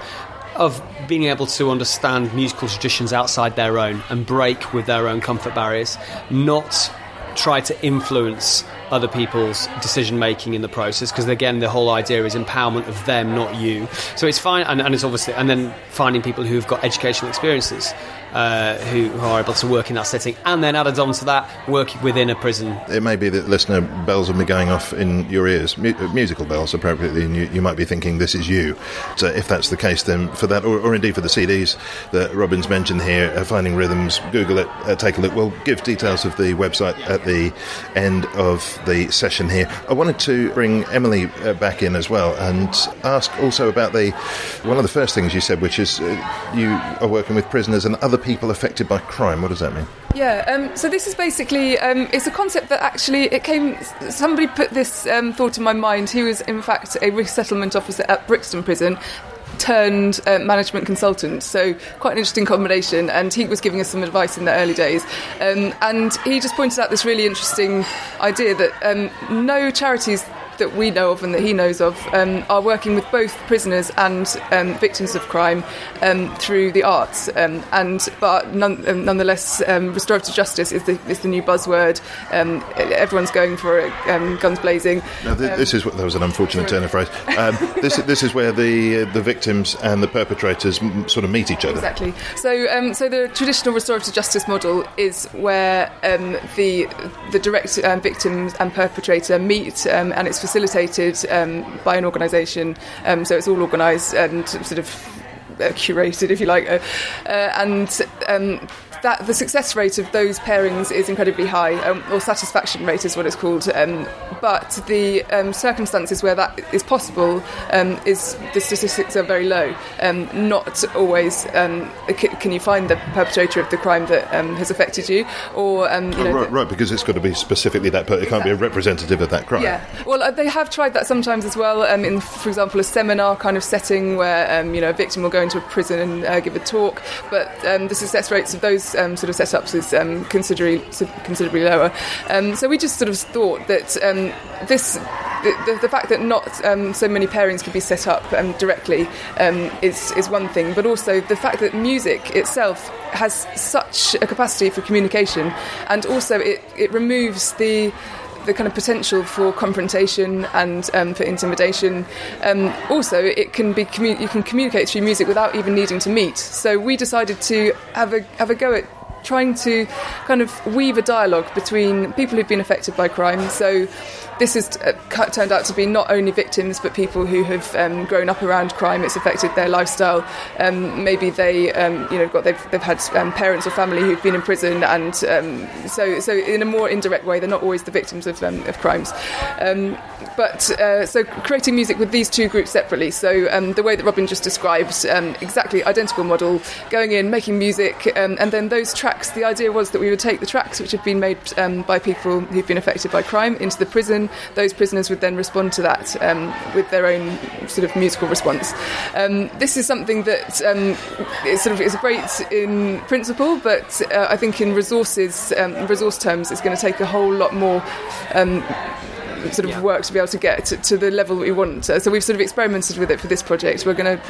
of being able to understand musical traditions outside their own and break with their own comfort barriers, not try to influence other people's decision making in the process because again the whole idea is empowerment of them not you. So it's fine and, and it's obviously and then finding people who've got educational experiences uh, who, who are able to work in that setting and then added on to that work within a prison it may be that listener bells will be going off in your ears, mu- uh, musical bells appropriately, and you, you might be thinking this is you. So if that's the case, then for that, or, or indeed for the CDs that Robin's mentioned here, uh, Finding Rhythms, Google it, uh, take a look. We'll give details of the website at the end of the session here. I wanted to bring Emily uh, back in as well and ask also about the one of the first things you said, which is uh, you are working with prisoners and other people affected by crime. What does that mean? Yeah, um, so this is basically um, it's a concept that actually it came. Somebody put this um, thought in my mind. He was in fact a resettlement officer at Brixton Prison. Turned uh, management consultant, so quite an interesting combination. And he was giving us some advice in the early days. Um, and he just pointed out this really interesting idea that um, no charities that we know of and that he knows of um, are working with both prisoners and um, victims of crime um, through the arts. Um, and but none, um, nonetheless, um, restorative justice is the is the new buzzword. Um, everyone's going for it, um, guns blazing. Now, th- this is what that was an unfortunate turn of phrase. Um, this this is where the uh, the victims and the perpetrators m- sort of meet each other. Exactly. So, um, so the traditional restorative justice model is where um, the the direct um, victims and perpetrator meet, um, and it's facilitated um, by an organisation. Um, so it's all organised and sort of uh, curated, if you like, uh, uh, and. That the success rate of those pairings is incredibly high, um, or satisfaction rate is what it's called. Um, but the um, circumstances where that is possible um, is the statistics are very low. Um, not always um, c- can you find the perpetrator of the crime that um, has affected you, or um, you Oh, know. right, right, because it's got to be specifically that. Per- it can't be a representative of that crime. Yeah, well, uh, they have tried that sometimes as well. Um, in, for example, a seminar kind of setting where um, you know a victim will go into a prison and uh, give a talk, but um, the success rates of those um, sort of setups is um, considerably considerably lower. Um, so we just sort of thought that um, this. The, the, the fact that not um, so many pairings could be set up directly is, is one thing, but also the fact that music itself has such a capacity for communication, and also it, it removes the the kind of potential for confrontation and um, for intimidation. Um, also, it can be commu- you can communicate through music without even needing to meet. So we decided to have a have a go at trying to kind of weave a dialogue between people who've been affected by crime. So this has uh, turned out to be not only victims but people who have um, grown up around crime. It's affected their lifestyle. Um, maybe they, um, you know, got they've, they've had um, parents or family who've been in prison, and um, so so in a more indirect way, they're not always the victims of um, of crimes. But uh, so creating music with these two groups separately. So the way that Robin just described, exactly identical model, going in, making music, and then those tracks. The idea was that we would take the tracks which have been made um, by people who've been affected by crime into the prison. Those prisoners would then respond to that um, with their own sort of musical response. Um, this is something that um, is sort of is great in principle, but uh, I think in resources, um, resource terms, it's going to take a whole lot more. Sort of work to be able to get to, to the level that we want. So we've sort of experimented with it for this project. We're going to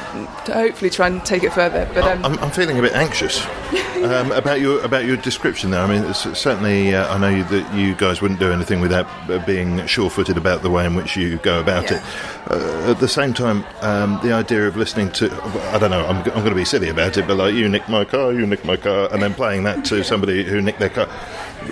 hopefully try and take it further. But um, I'm, I'm feeling a bit anxious um, about your about your description there. I mean, it's certainly uh, I know you, that you guys wouldn't do anything without uh, being sure-footed about the way in which you go about it. Uh, at the same time, um, the idea of listening to I don't know, I'm, I'm going to be silly about it, but like you nicked my car, you nicked my car, and then playing that to somebody who nicked their car.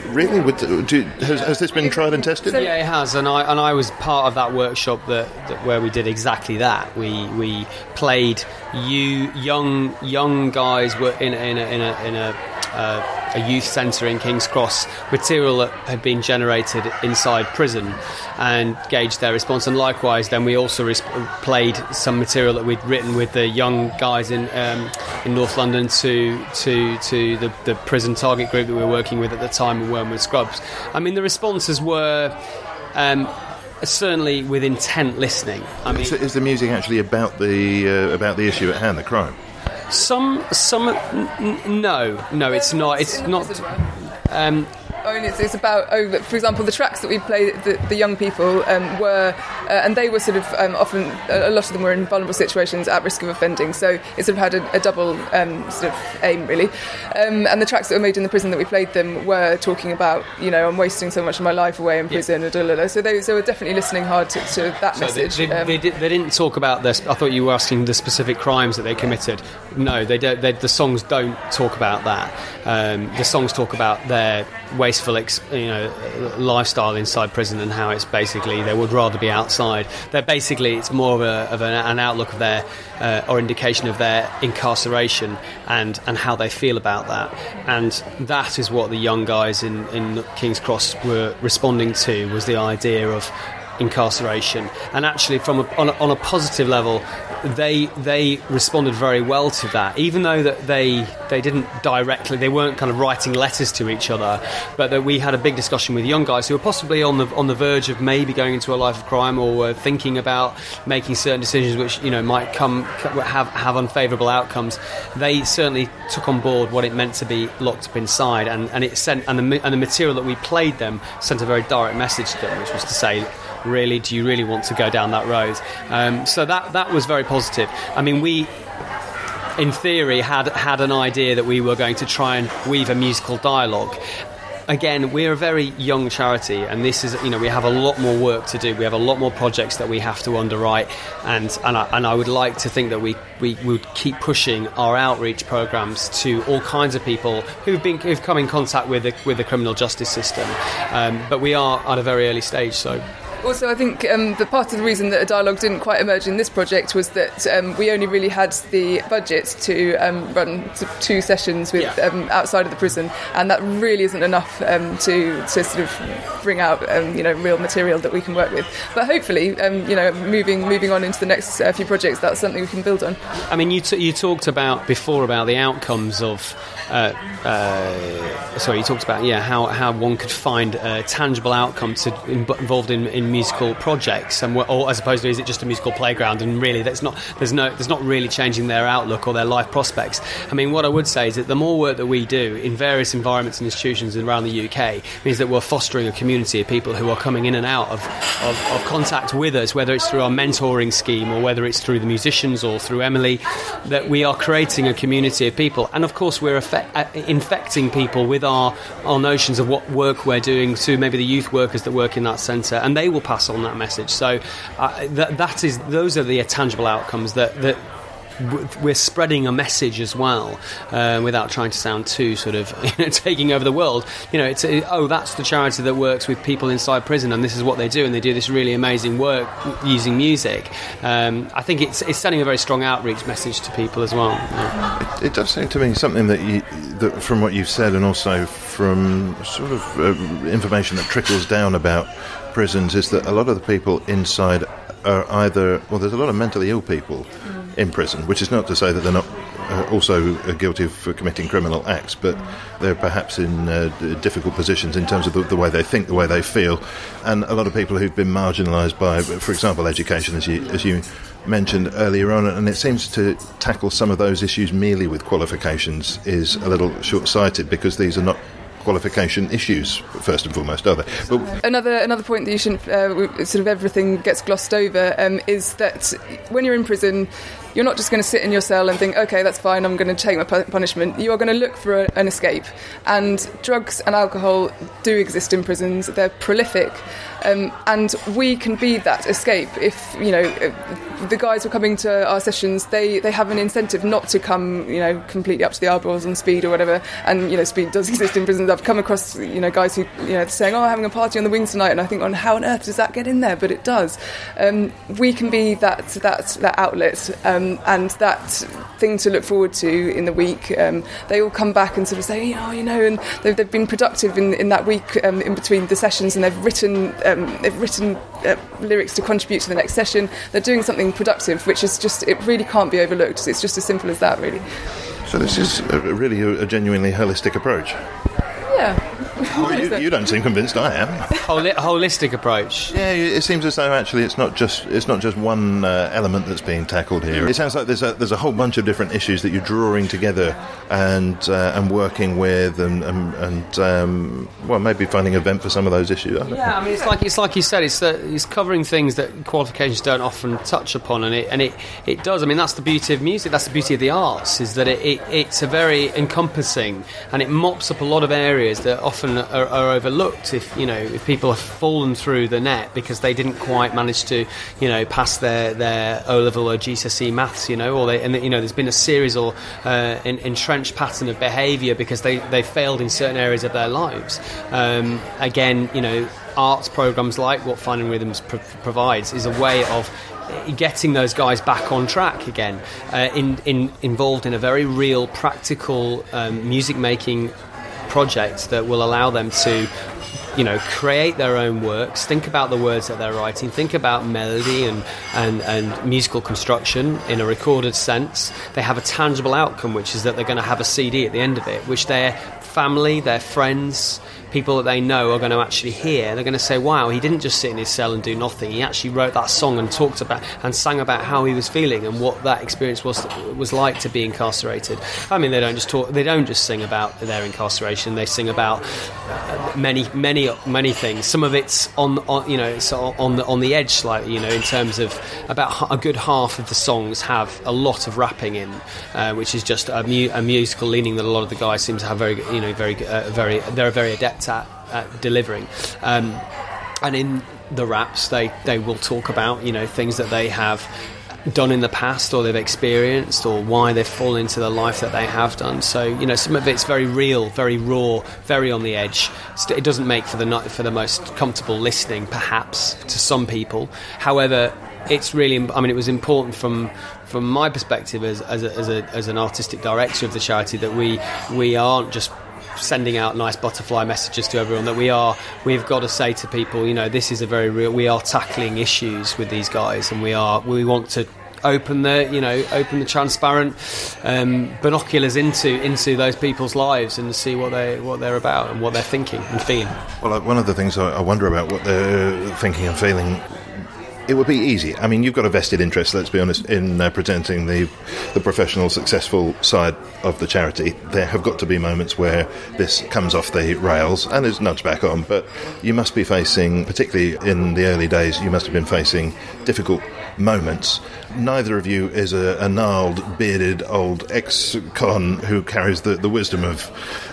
Really, do, has, has this been tried and tested? Yeah, it has, and I and I was part of that workshop that, that where we did exactly that. We we played you young young guys were in a, in a, in a, in a, uh, a youth centre in King's Cross material that had been generated inside prison and gauged their response. And likewise, then we also res- played some material that we'd written with the young guys in um, in North London to to to the, the prison target group that we were working with at the time in Wormwood Scrubs. I mean, the responses were. Um, certainly with intent listening. I mean, is, is the music actually about the uh, about the issue at hand, the crime? some some n- n- no no it's not it's not um, I mean, it's, it's about, oh, for example, the tracks that we play, the, the young people um, were, uh, and they were sort of um, often, a lot of them were in vulnerable situations at risk of offending, so it sort of had a, a double um, sort of aim, really. Um, and the tracks that were made in the prison that we played them were talking about, you know, I'm wasting so much of my life away in prison, and da, da. so they so were definitely listening hard to, to that so message. they, Um, they, did, they didn't talk about this. I thought you were asking the specific crimes that they committed. No, they don't. They, the songs don't talk about that. Um, the songs talk about their wasteful, ex, you know, lifestyle inside prison and how it's basically they would rather be outside. They're basically it's more of, a, of an, an outlook of their uh, or indication of their incarceration and and how they feel about that. And that is what the young guys in in King's Cross were responding to was the idea of incarceration. And actually, from a, on, a, on a positive level, they they responded very well to that. Even though that they they didn't directly, they weren't kind of writing letters to each other, but that we had a big discussion with young guys who were possibly on the on the verge of maybe going into a life of crime or were thinking about making certain decisions which you know might come have have unfavourable outcomes. They certainly took on board what it meant to be locked up inside, and, and it sent and the and the material that we played them sent a very direct message to them, which was to say really, do you really want to go down that road? Um, so that that was very positive. I mean, we in theory, had had an idea that we were going to try and weave a musical dialogue. Again, we're a very young charity, and this is, you know, we have a lot more work to do. We have a lot more projects that we have to underwrite, and and I, and I would like to think that we, we would keep pushing our outreach programs to all kinds of people who've been who've come in contact with the with the criminal justice system. Um, but we are at a very early stage, so Also, I think um, the part of the reason that a dialogue didn't quite emerge in this project was that um, we only really had the budget to um, run t- two sessions with Yeah. um, outside of the prison, and that really isn't enough um, to to sort of bring out um, you know real material that we can work with. But hopefully, um, you know, moving moving on into the next uh, few projects, that's something we can build on. I mean, you, t- you talked about before about the outcomes of. Uh, uh, sorry, you talked about yeah how, how one could find a tangible outcome to in, involved in, in musical projects, and as opposed to is it just a musical playground? And really, that's not there's no there's not really changing their outlook or their life prospects. I mean, what I would say is that the more work that we do in various environments and institutions around the UK means that we're fostering a community of people who are coming in and out of, of, of contact with us, whether it's through our mentoring scheme or whether it's through the musicians or through Emily, that we are creating a community of people. And of course, we're effect, uh, infecting people with our, our notions of what work we're doing to maybe the youth workers that work in that centre, and they will pass on that message. So uh, that, that is, those are the tangible outcomes that, that we're spreading a message as well, uh, without trying to sound too sort of you know, taking over the world. You know, it's uh, oh, that's the charity that works with people inside prison, and this is what they do, and they do this really amazing work using music. Um, I think it's it's sending a very strong outreach message to people as well. Yeah. It does seem to me something that, you, that from what you've said and also from sort of uh, information that trickles down about prisons is that a lot of the people inside are either, well, there's a lot of mentally ill people in prison, which is not to say that they're not uh, also uh, guilty of committing criminal acts, but they're perhaps in uh, d- difficult positions in terms of the, the way they think, the way they feel, and a lot of people who've been marginalised by, for example, education, as you as you mentioned earlier on, and it seems to tackle some of those issues merely with qualifications is a little short-sighted because these are not qualification issues first and foremost, are they? But Another another point that you shouldn't uh, sort of everything gets glossed over um, is that when you're in prison, you're not just going to sit in your cell and think, okay, that's fine, I'm going to take my punishment. You are going to look for a, an escape, and drugs and alcohol do exist in prisons. They're prolific, um, and we can be that escape. If you know if the guys who are coming to our sessions, they they have an incentive not to come, you know, completely up to the eyeballs on speed or whatever. And you know, speed does exist in prisons. I've come across you know guys who you know saying, oh, I'm having a party on the wings tonight, and I think, on how on earth does that get in there? But it does. Um, we can be that that that outlet um, and that thing to look forward to in the week. Um, they all come back and sort of say, oh, you know, and they've, they've been productive in, in that week um, in between the sessions, and they've written um, they've written uh, lyrics to contribute to the next session. They're doing something productive, which is just it really can't be overlooked. It's just as simple as that, really. so this is a, really a, a genuinely holistic approach. Yeah. Well, you, you don't seem convinced. I am. Holi- holistic approach. Yeah, it seems as though actually it's not just it's not just one uh, element that's being tackled here. It sounds like there's a there's a whole bunch of different issues that you're drawing together and uh, and working with and and, and um, well maybe finding a vent for some of those issues. I don't know. Yeah, I mean, it's like it's like you said, it's that it's covering things that qualifications don't often touch upon, and it and it, it does. I mean, that's the beauty of music. That's the beauty of the arts is that it, it it's a very encompassing and it mops up a lot of areas that often are, are overlooked. If you know if people have fallen through the net because they didn't quite manage to you know pass their their O level or GCSE maths, you know, or they and you know there's been a series or uh, en- entrenched pattern of behaviour because they they failed in certain areas of their lives. Um, again, you know, arts programs like what Finding Rhythms pro- provides is a way of getting those guys back on track again, uh, in, in, involved in a very real, practical um, music making project that will allow them to you know, create their own works, think about the words that they're writing, think about melody and, and, and musical construction in a recorded sense. They have a tangible outcome, which is that they're going to have a CD at the end of it, which their family, their friends, people that they know are going to actually hear. They're going to say, "Wow, he didn't just sit in his cell and do nothing. He actually wrote that song and talked about and sang about how he was feeling and what that experience was was like to be incarcerated." I mean, they don't just talk. They don't just sing about their incarceration. They sing about uh, many, many, many things. Some of it's on, on you know, it's on the on the edge slightly. You know, in terms of about a good half of the songs have a lot of rapping in, uh, which is just a, mu- a musical leaning that a lot of the guys seem to have very, you know, very, uh, very. They're very adept at, at delivering. Um, and in the raps, they they will talk about you know things that they have done in the past or they've experienced or why they've fallen into the life that they have done. So you know, some of it's very real, very raw, very on the edge. It doesn't make for the for the most comfortable listening, perhaps to some people. However, it's really. I mean, it was important from from my perspective as as, a, as, a, as an artistic director of the charity that we we aren't just sending out nice butterfly messages to everyone that we are we've got to say to people you know this is a very real we are tackling issues with these guys and we are we want to open the you know open the transparent um, binoculars into into those people's lives and see what they what they're about and what they're thinking and feeling Well, uh, one of the things I I wonder about what they're thinking and feeling. It would be easy. I mean, you've got a vested interest, let's be honest, in uh, presenting the, the professional, successful side of the charity. There have got to be moments where this comes off the rails and is nudged back on, but you must be facing, particularly in the early days, you must have been facing difficult moments. Neither of you is a, a gnarled, bearded old ex con who carries the, the wisdom of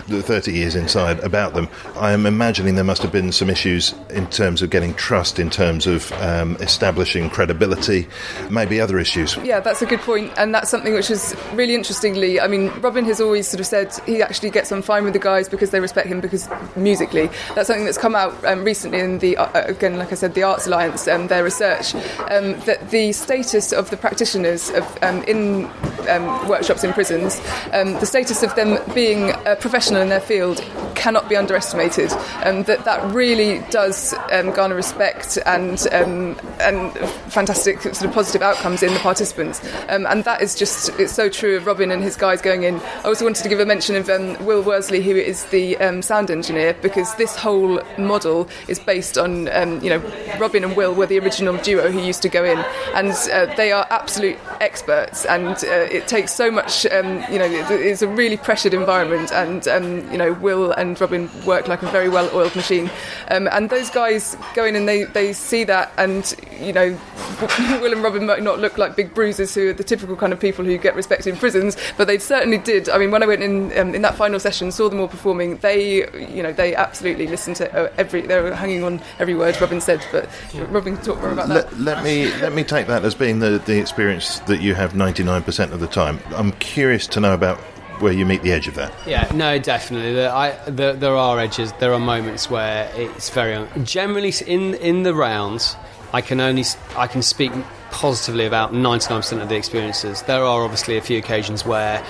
the 30 years inside about them. I am imagining there must have been some issues in terms of getting trust, in terms of um, establishing credibility, maybe other issues. Yeah, that's a good point, and that's something which is really interestingly. I mean, Robin has always sort of said he actually gets on fine with the guys because they respect him because musically. That's something that's come out um, recently in the uh, again, like I said, the Arts Alliance, um, their research um, that status of the practitioners of um, in um, workshops in prisons, um, the status of them being a professional in their field cannot be underestimated. Um, that that really does um, garner respect and um, and fantastic sort of positive outcomes in the participants. Um, and that is just it's so true of Robin and his guys going in. I also wanted to give a mention of um, Will Worsley, who is the um, sound engineer, because this whole model is based on you know Robin and Will were the original duo who used to go in, and uh, they are absolute experts. And uh, it takes so much you know it's a really pressured environment, and you know Will and Robin work like a very well-oiled machine. Um, and those guys go in and they, they see that, and you know Will and Robin might not look like big bruisers who are the typical kind of people who get respect in prisons, but they certainly did. I mean, when I went in um, in that final session, saw them all performing, they you know they absolutely listened to uh, every. They were hanging on every word Robin said. But Robin can talk more about that. Let, let me let me take that as being the, the experience that you have 99% of the time. I'm curious to know about where you meet the edge of that. Yeah, no, definitely. There, I, there, there are edges. There are moments where it's very. Un- Generally, in in the rounds, I can only I can speak positively about ninety nine percent of the experiences. There are obviously a few occasions where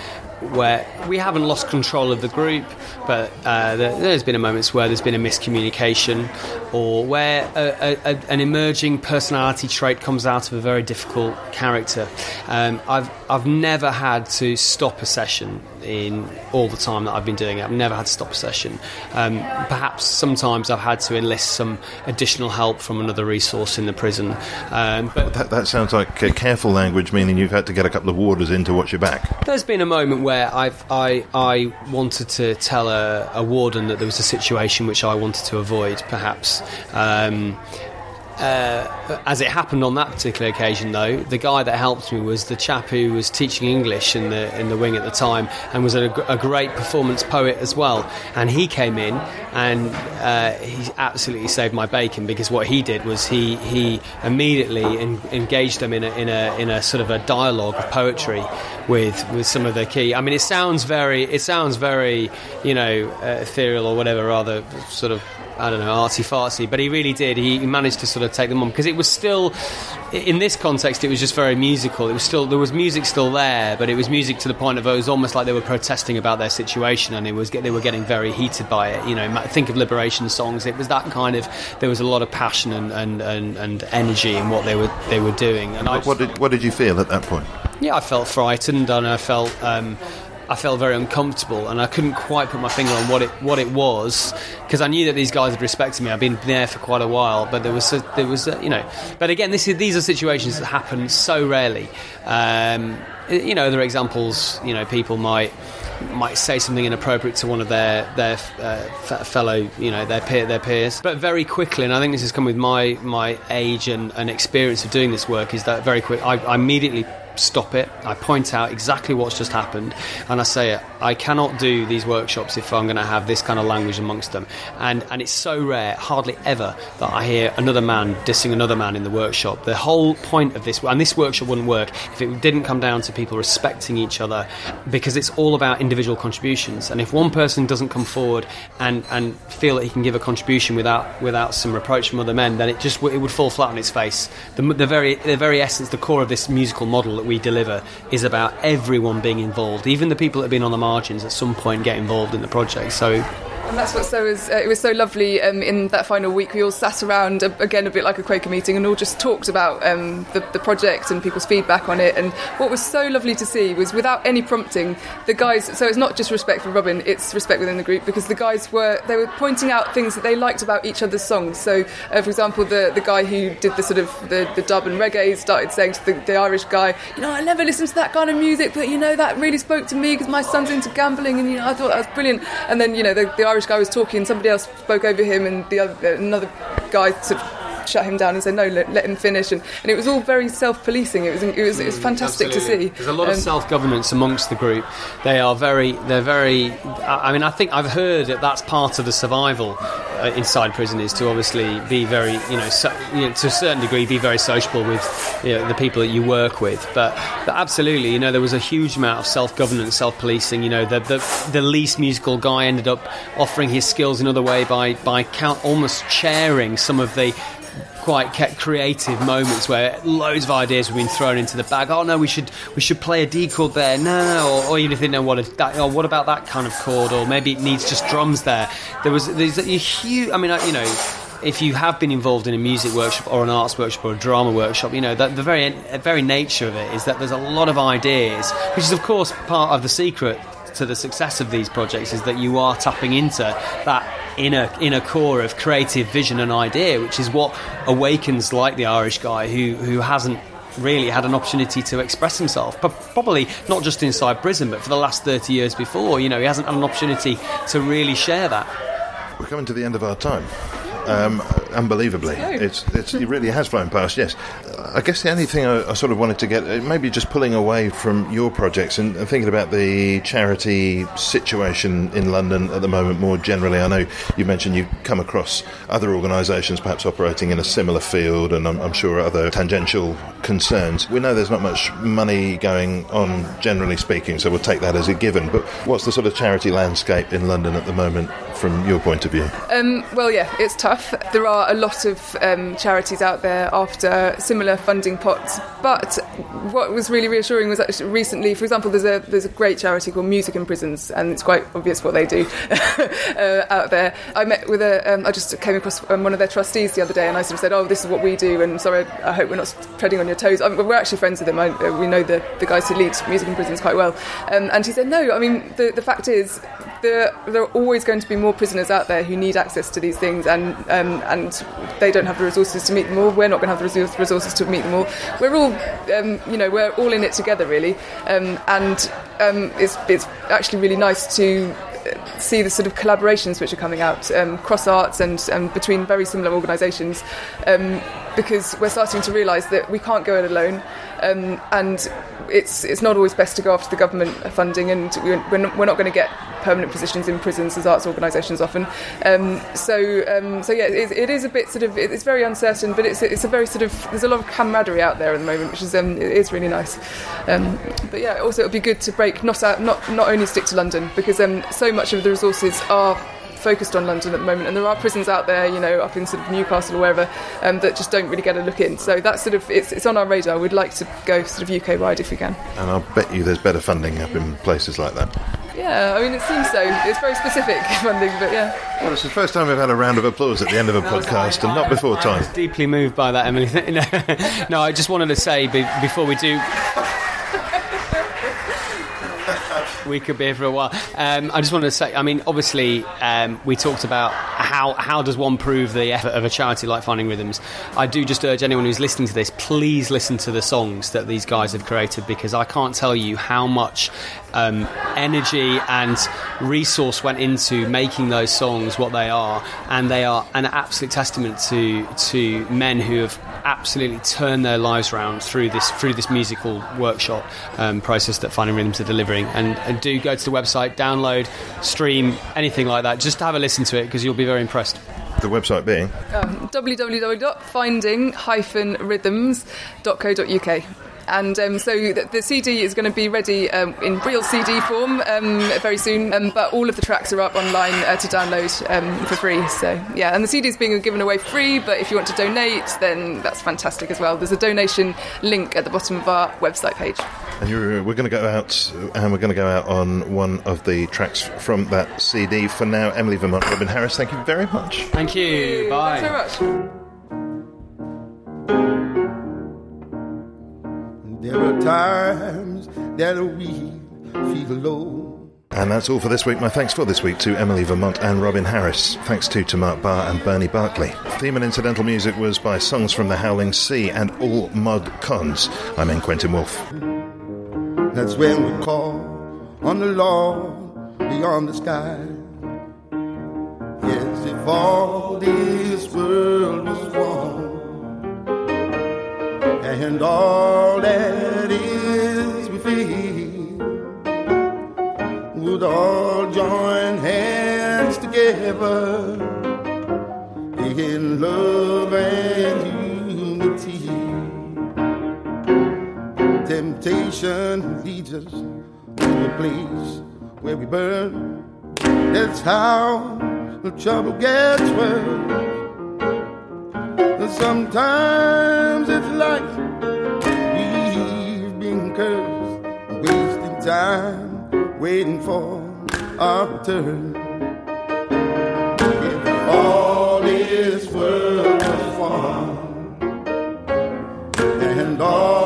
where we haven't lost control of the group, but uh, there, there's been moments where there's been a miscommunication, or where a, a, an emerging personality trait comes out of a very difficult character. Um, I've I've never had to stop a session in all the time that I've been doing it. I've never had to stop a session. Um, perhaps sometimes I've had to enlist some additional help from another resource in the prison, um, but That, that sounds like uh, careful language, meaning you've had to get a couple of warders in to watch your back. There's been a moment where I've I I wanted to tell a, a warden that there was a situation which I wanted to avoid, perhaps. Um, uh, as it happened on that particular occasion, though, the guy that helped me was the chap who was teaching English in the in the wing at the time, and was a, a great performance poet as well. And he came in, and uh, he absolutely saved my bacon because what he did was he he immediately en- engaged them in a, in a in a sort of a dialogue of poetry with with some of the key. I mean, it sounds very it sounds very you know uh, ethereal or whatever, rather sort of I don't know, artsy fartsy, but he really did. He managed to sort of take them on because it was still, in this context, it was just very musical. It was still there was music still there, but it was music to the point of it was almost like they were protesting about their situation, and it was they were getting very heated by it. You know, think of liberation songs. It was that kind of. There was a lot of passion and, and, and, and energy in what they were they were doing. And I What, what did what did you feel at that point? yeah, I felt frightened and I felt um, I felt very uncomfortable, and I couldn't quite put my finger on what it what it was because I knew that these guys had respected me. I've been there for quite a while, but there was a, there was a, you know, but again, this is these are situations that happen so rarely. Um, you know, there are examples. You know, people might might say something inappropriate to one of their their uh, fellow, you know, their peer, their peers. But very quickly, and I think this has come with my my age and, and experience of doing this work, is that very quick. I, I immediately stop it. I point out exactly what's just happened, and I say, I cannot do these workshops if I'm going to have this kind of language amongst them. And and it's so rare, hardly ever, that I hear another man dissing another man in the workshop. The whole point of this, and this workshop wouldn't work if it didn't come down to people respecting each other, because it's all about individual contributions. And if one person doesn't come forward and and feel that he can give a contribution without without some reproach from other men, then it just it would fall flat on its face. The, the very the very essence, the core of this musical model we deliver is about everyone being involved, even the people that have been on the margins at some point get involved in the project. So And that's what so was. Uh, it was so lovely um, in that final week. We all sat around uh, again, a bit like a Quaker meeting, and all just talked about um, the, the project and people's feedback on it. And what was so lovely to see was, without any prompting, the guys. So it's not just respect for Robin; it's respect within the group because the guys were they were pointing out things that they liked about each other's songs. So, uh, for example, the the guy who did the sort of the, the dub and reggae started saying to the, the Irish guy, you know, I never listened to that kind of music, but you know that really spoke to me because my son's into gambling, and you know I thought that was brilliant. And then you know the, the Irish guy was talking, somebody else spoke over him, and the other another guy sort of shut him down and say no, let, let him finish. And, and it was all very self-policing. It was it was it was fantastic to see. There's a lot of Um, self-governance amongst the group. They are very, they're very. I mean, I think I've heard that that's part of the survival uh, inside prison is to obviously be very, you know, so, you know, to a certain degree, be very sociable with you know, the people that you work with. But, but absolutely, you know, there was a huge amount of self-governance, self-policing. You know, the the, the least musical guy ended up offering his skills another way by by count, almost sharing some of the quite kept creative moments where loads of ideas have been thrown into the bag. Oh no, we should we should play a D chord there. No. Or, or even if they know what that, or what about that kind of chord, or maybe it needs just drums there. There was there's a huge. I mean, you know. If you have been involved in a music workshop or an arts workshop or a drama workshop, you know that the very very nature of it is that there's a lot of ideas, which is of course part of the secret to the success of these projects is that you are tapping into that inner inner core of creative vision and idea, which is what awakens like the Irish guy who who hasn't really had an opportunity to express himself P- probably not just inside prison but for the last 30 years before you know he hasn't had an opportunity to really share that We're coming to the end of our time. Um, unbelievably, it's, it's it really has flown past. Yes, I guess the only thing I, I sort of wanted to get uh, maybe just pulling away from your projects and, and thinking about the charity situation in London at the moment more generally. I know you mentioned you come across other organisations perhaps operating in a similar field, and I'm, I'm sure other tangential concerns. We know there's not much money going on, generally speaking, so we'll take that as a given. But what's the sort of charity landscape in London at the moment from your point of view? Um, well, yeah, it's tough. There are a lot of um, charities out there after similar funding pots. But what was really reassuring was actually recently, for example, there's a there's a great charity called Music in Prisons, and it's quite obvious what they do uh, out there. I met with a, um, I just came across um, one of their trustees the other day, and I sort of said, "Oh, this is what we do," and sorry, I hope we're not treading on your toes. I mean, we're actually friends with them. I, uh, we know the the guys who lead Music in Prisons quite well, um, and he said, "No, I mean, the the fact is." There, there are always going to be more prisoners out there who need access to these things, and um, and they don't have the resources to meet them all. We're not going to have the resources to meet them all. We're all, um, you know, we're all in it together, really. Um, and um, it's it's actually really nice to uh, see the sort of collaborations which are coming out um, cross arts and um, between very similar organisations, because we're starting to realise that we can't go it alone, um, and it's it's not always best to go after the government funding, and we're not, we're not going to get permanent positions in prisons as arts organisations often. Um, so um, so yeah, it, it is a bit sort of it's very uncertain, but it's it's a very sort of there's a lot of camaraderie out there at the moment, which is um, it is really nice. Um, but yeah, also it would be good to break not out not not only stick to London because um, so much of the resources are focused on London at the moment, and there are prisons out there, you know, up in sort of Newcastle or wherever, um, that just don't really get a look in. So that's sort of it's, it's on our radar. We'd like to go sort of UK wide if we can. And I'll bet you there's better funding up in places like that. Yeah, I mean it seems so. It's very specific funding, but yeah. Well, it's the first time we've had a round of applause at the end of a podcast, and not before time. I time. was deeply moved by that, Emily. no, no, I just wanted to say be, before we do. We could be here for a while. Um, I just wanted to say, I mean, obviously, um, we talked about how how does one prove the effort of a charity like Finding Rhythms. I do just urge anyone who's listening to this, please listen to the songs that these guys have created because I can't tell you how much um, energy and resource went into making those songs what they are, and they are an absolute testament to to men who have absolutely turned their lives around through this through this musical workshop um, process that Finding Rhythms are delivering. And, and do go to the website, download, stream, anything like that. Just have a listen to it because you'll be very impressed. The website being Um, www.finding-rhythms.co.uk. And um, so the, the CD is going to be ready um, in real CD form um, very soon, um, but all of the tracks are up online uh, to download um, for free. So yeah, and the CD is being given away free, but if you want to donate, then that's fantastic as well. There's a donation link at the bottom of our website page. And you're, we're going to go out, and we're going to go out on one of the tracks from that CD. For now, Emily Vermont, Robin Harris, thank you very much. Thank you. Bye. Thanks so much. There are times that we feel low. And that's all for this week. My thanks for this week to Emily Vermont and Robin Harris. Thanks too to Mark Barr and Bernie Barkley. Theme and incidental music was by Songs from the Howling Sea and All Mod Cons. I'm in Quentin Wolf. That's when we call on the Lord beyond the sky. Yes, if all this world was wrong, and all that is within would all join hands together in love and unity temptation leads us to a place where we burn. That's how the trouble gets worse. And sometimes it's like we've been cursed, wasting time waiting for our turn. If all this world was one, and all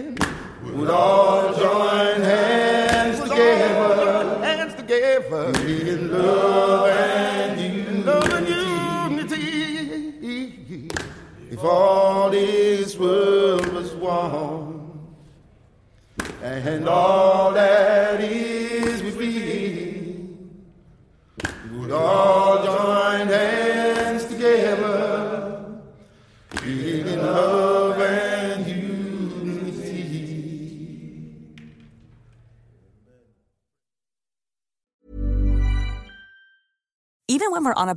would all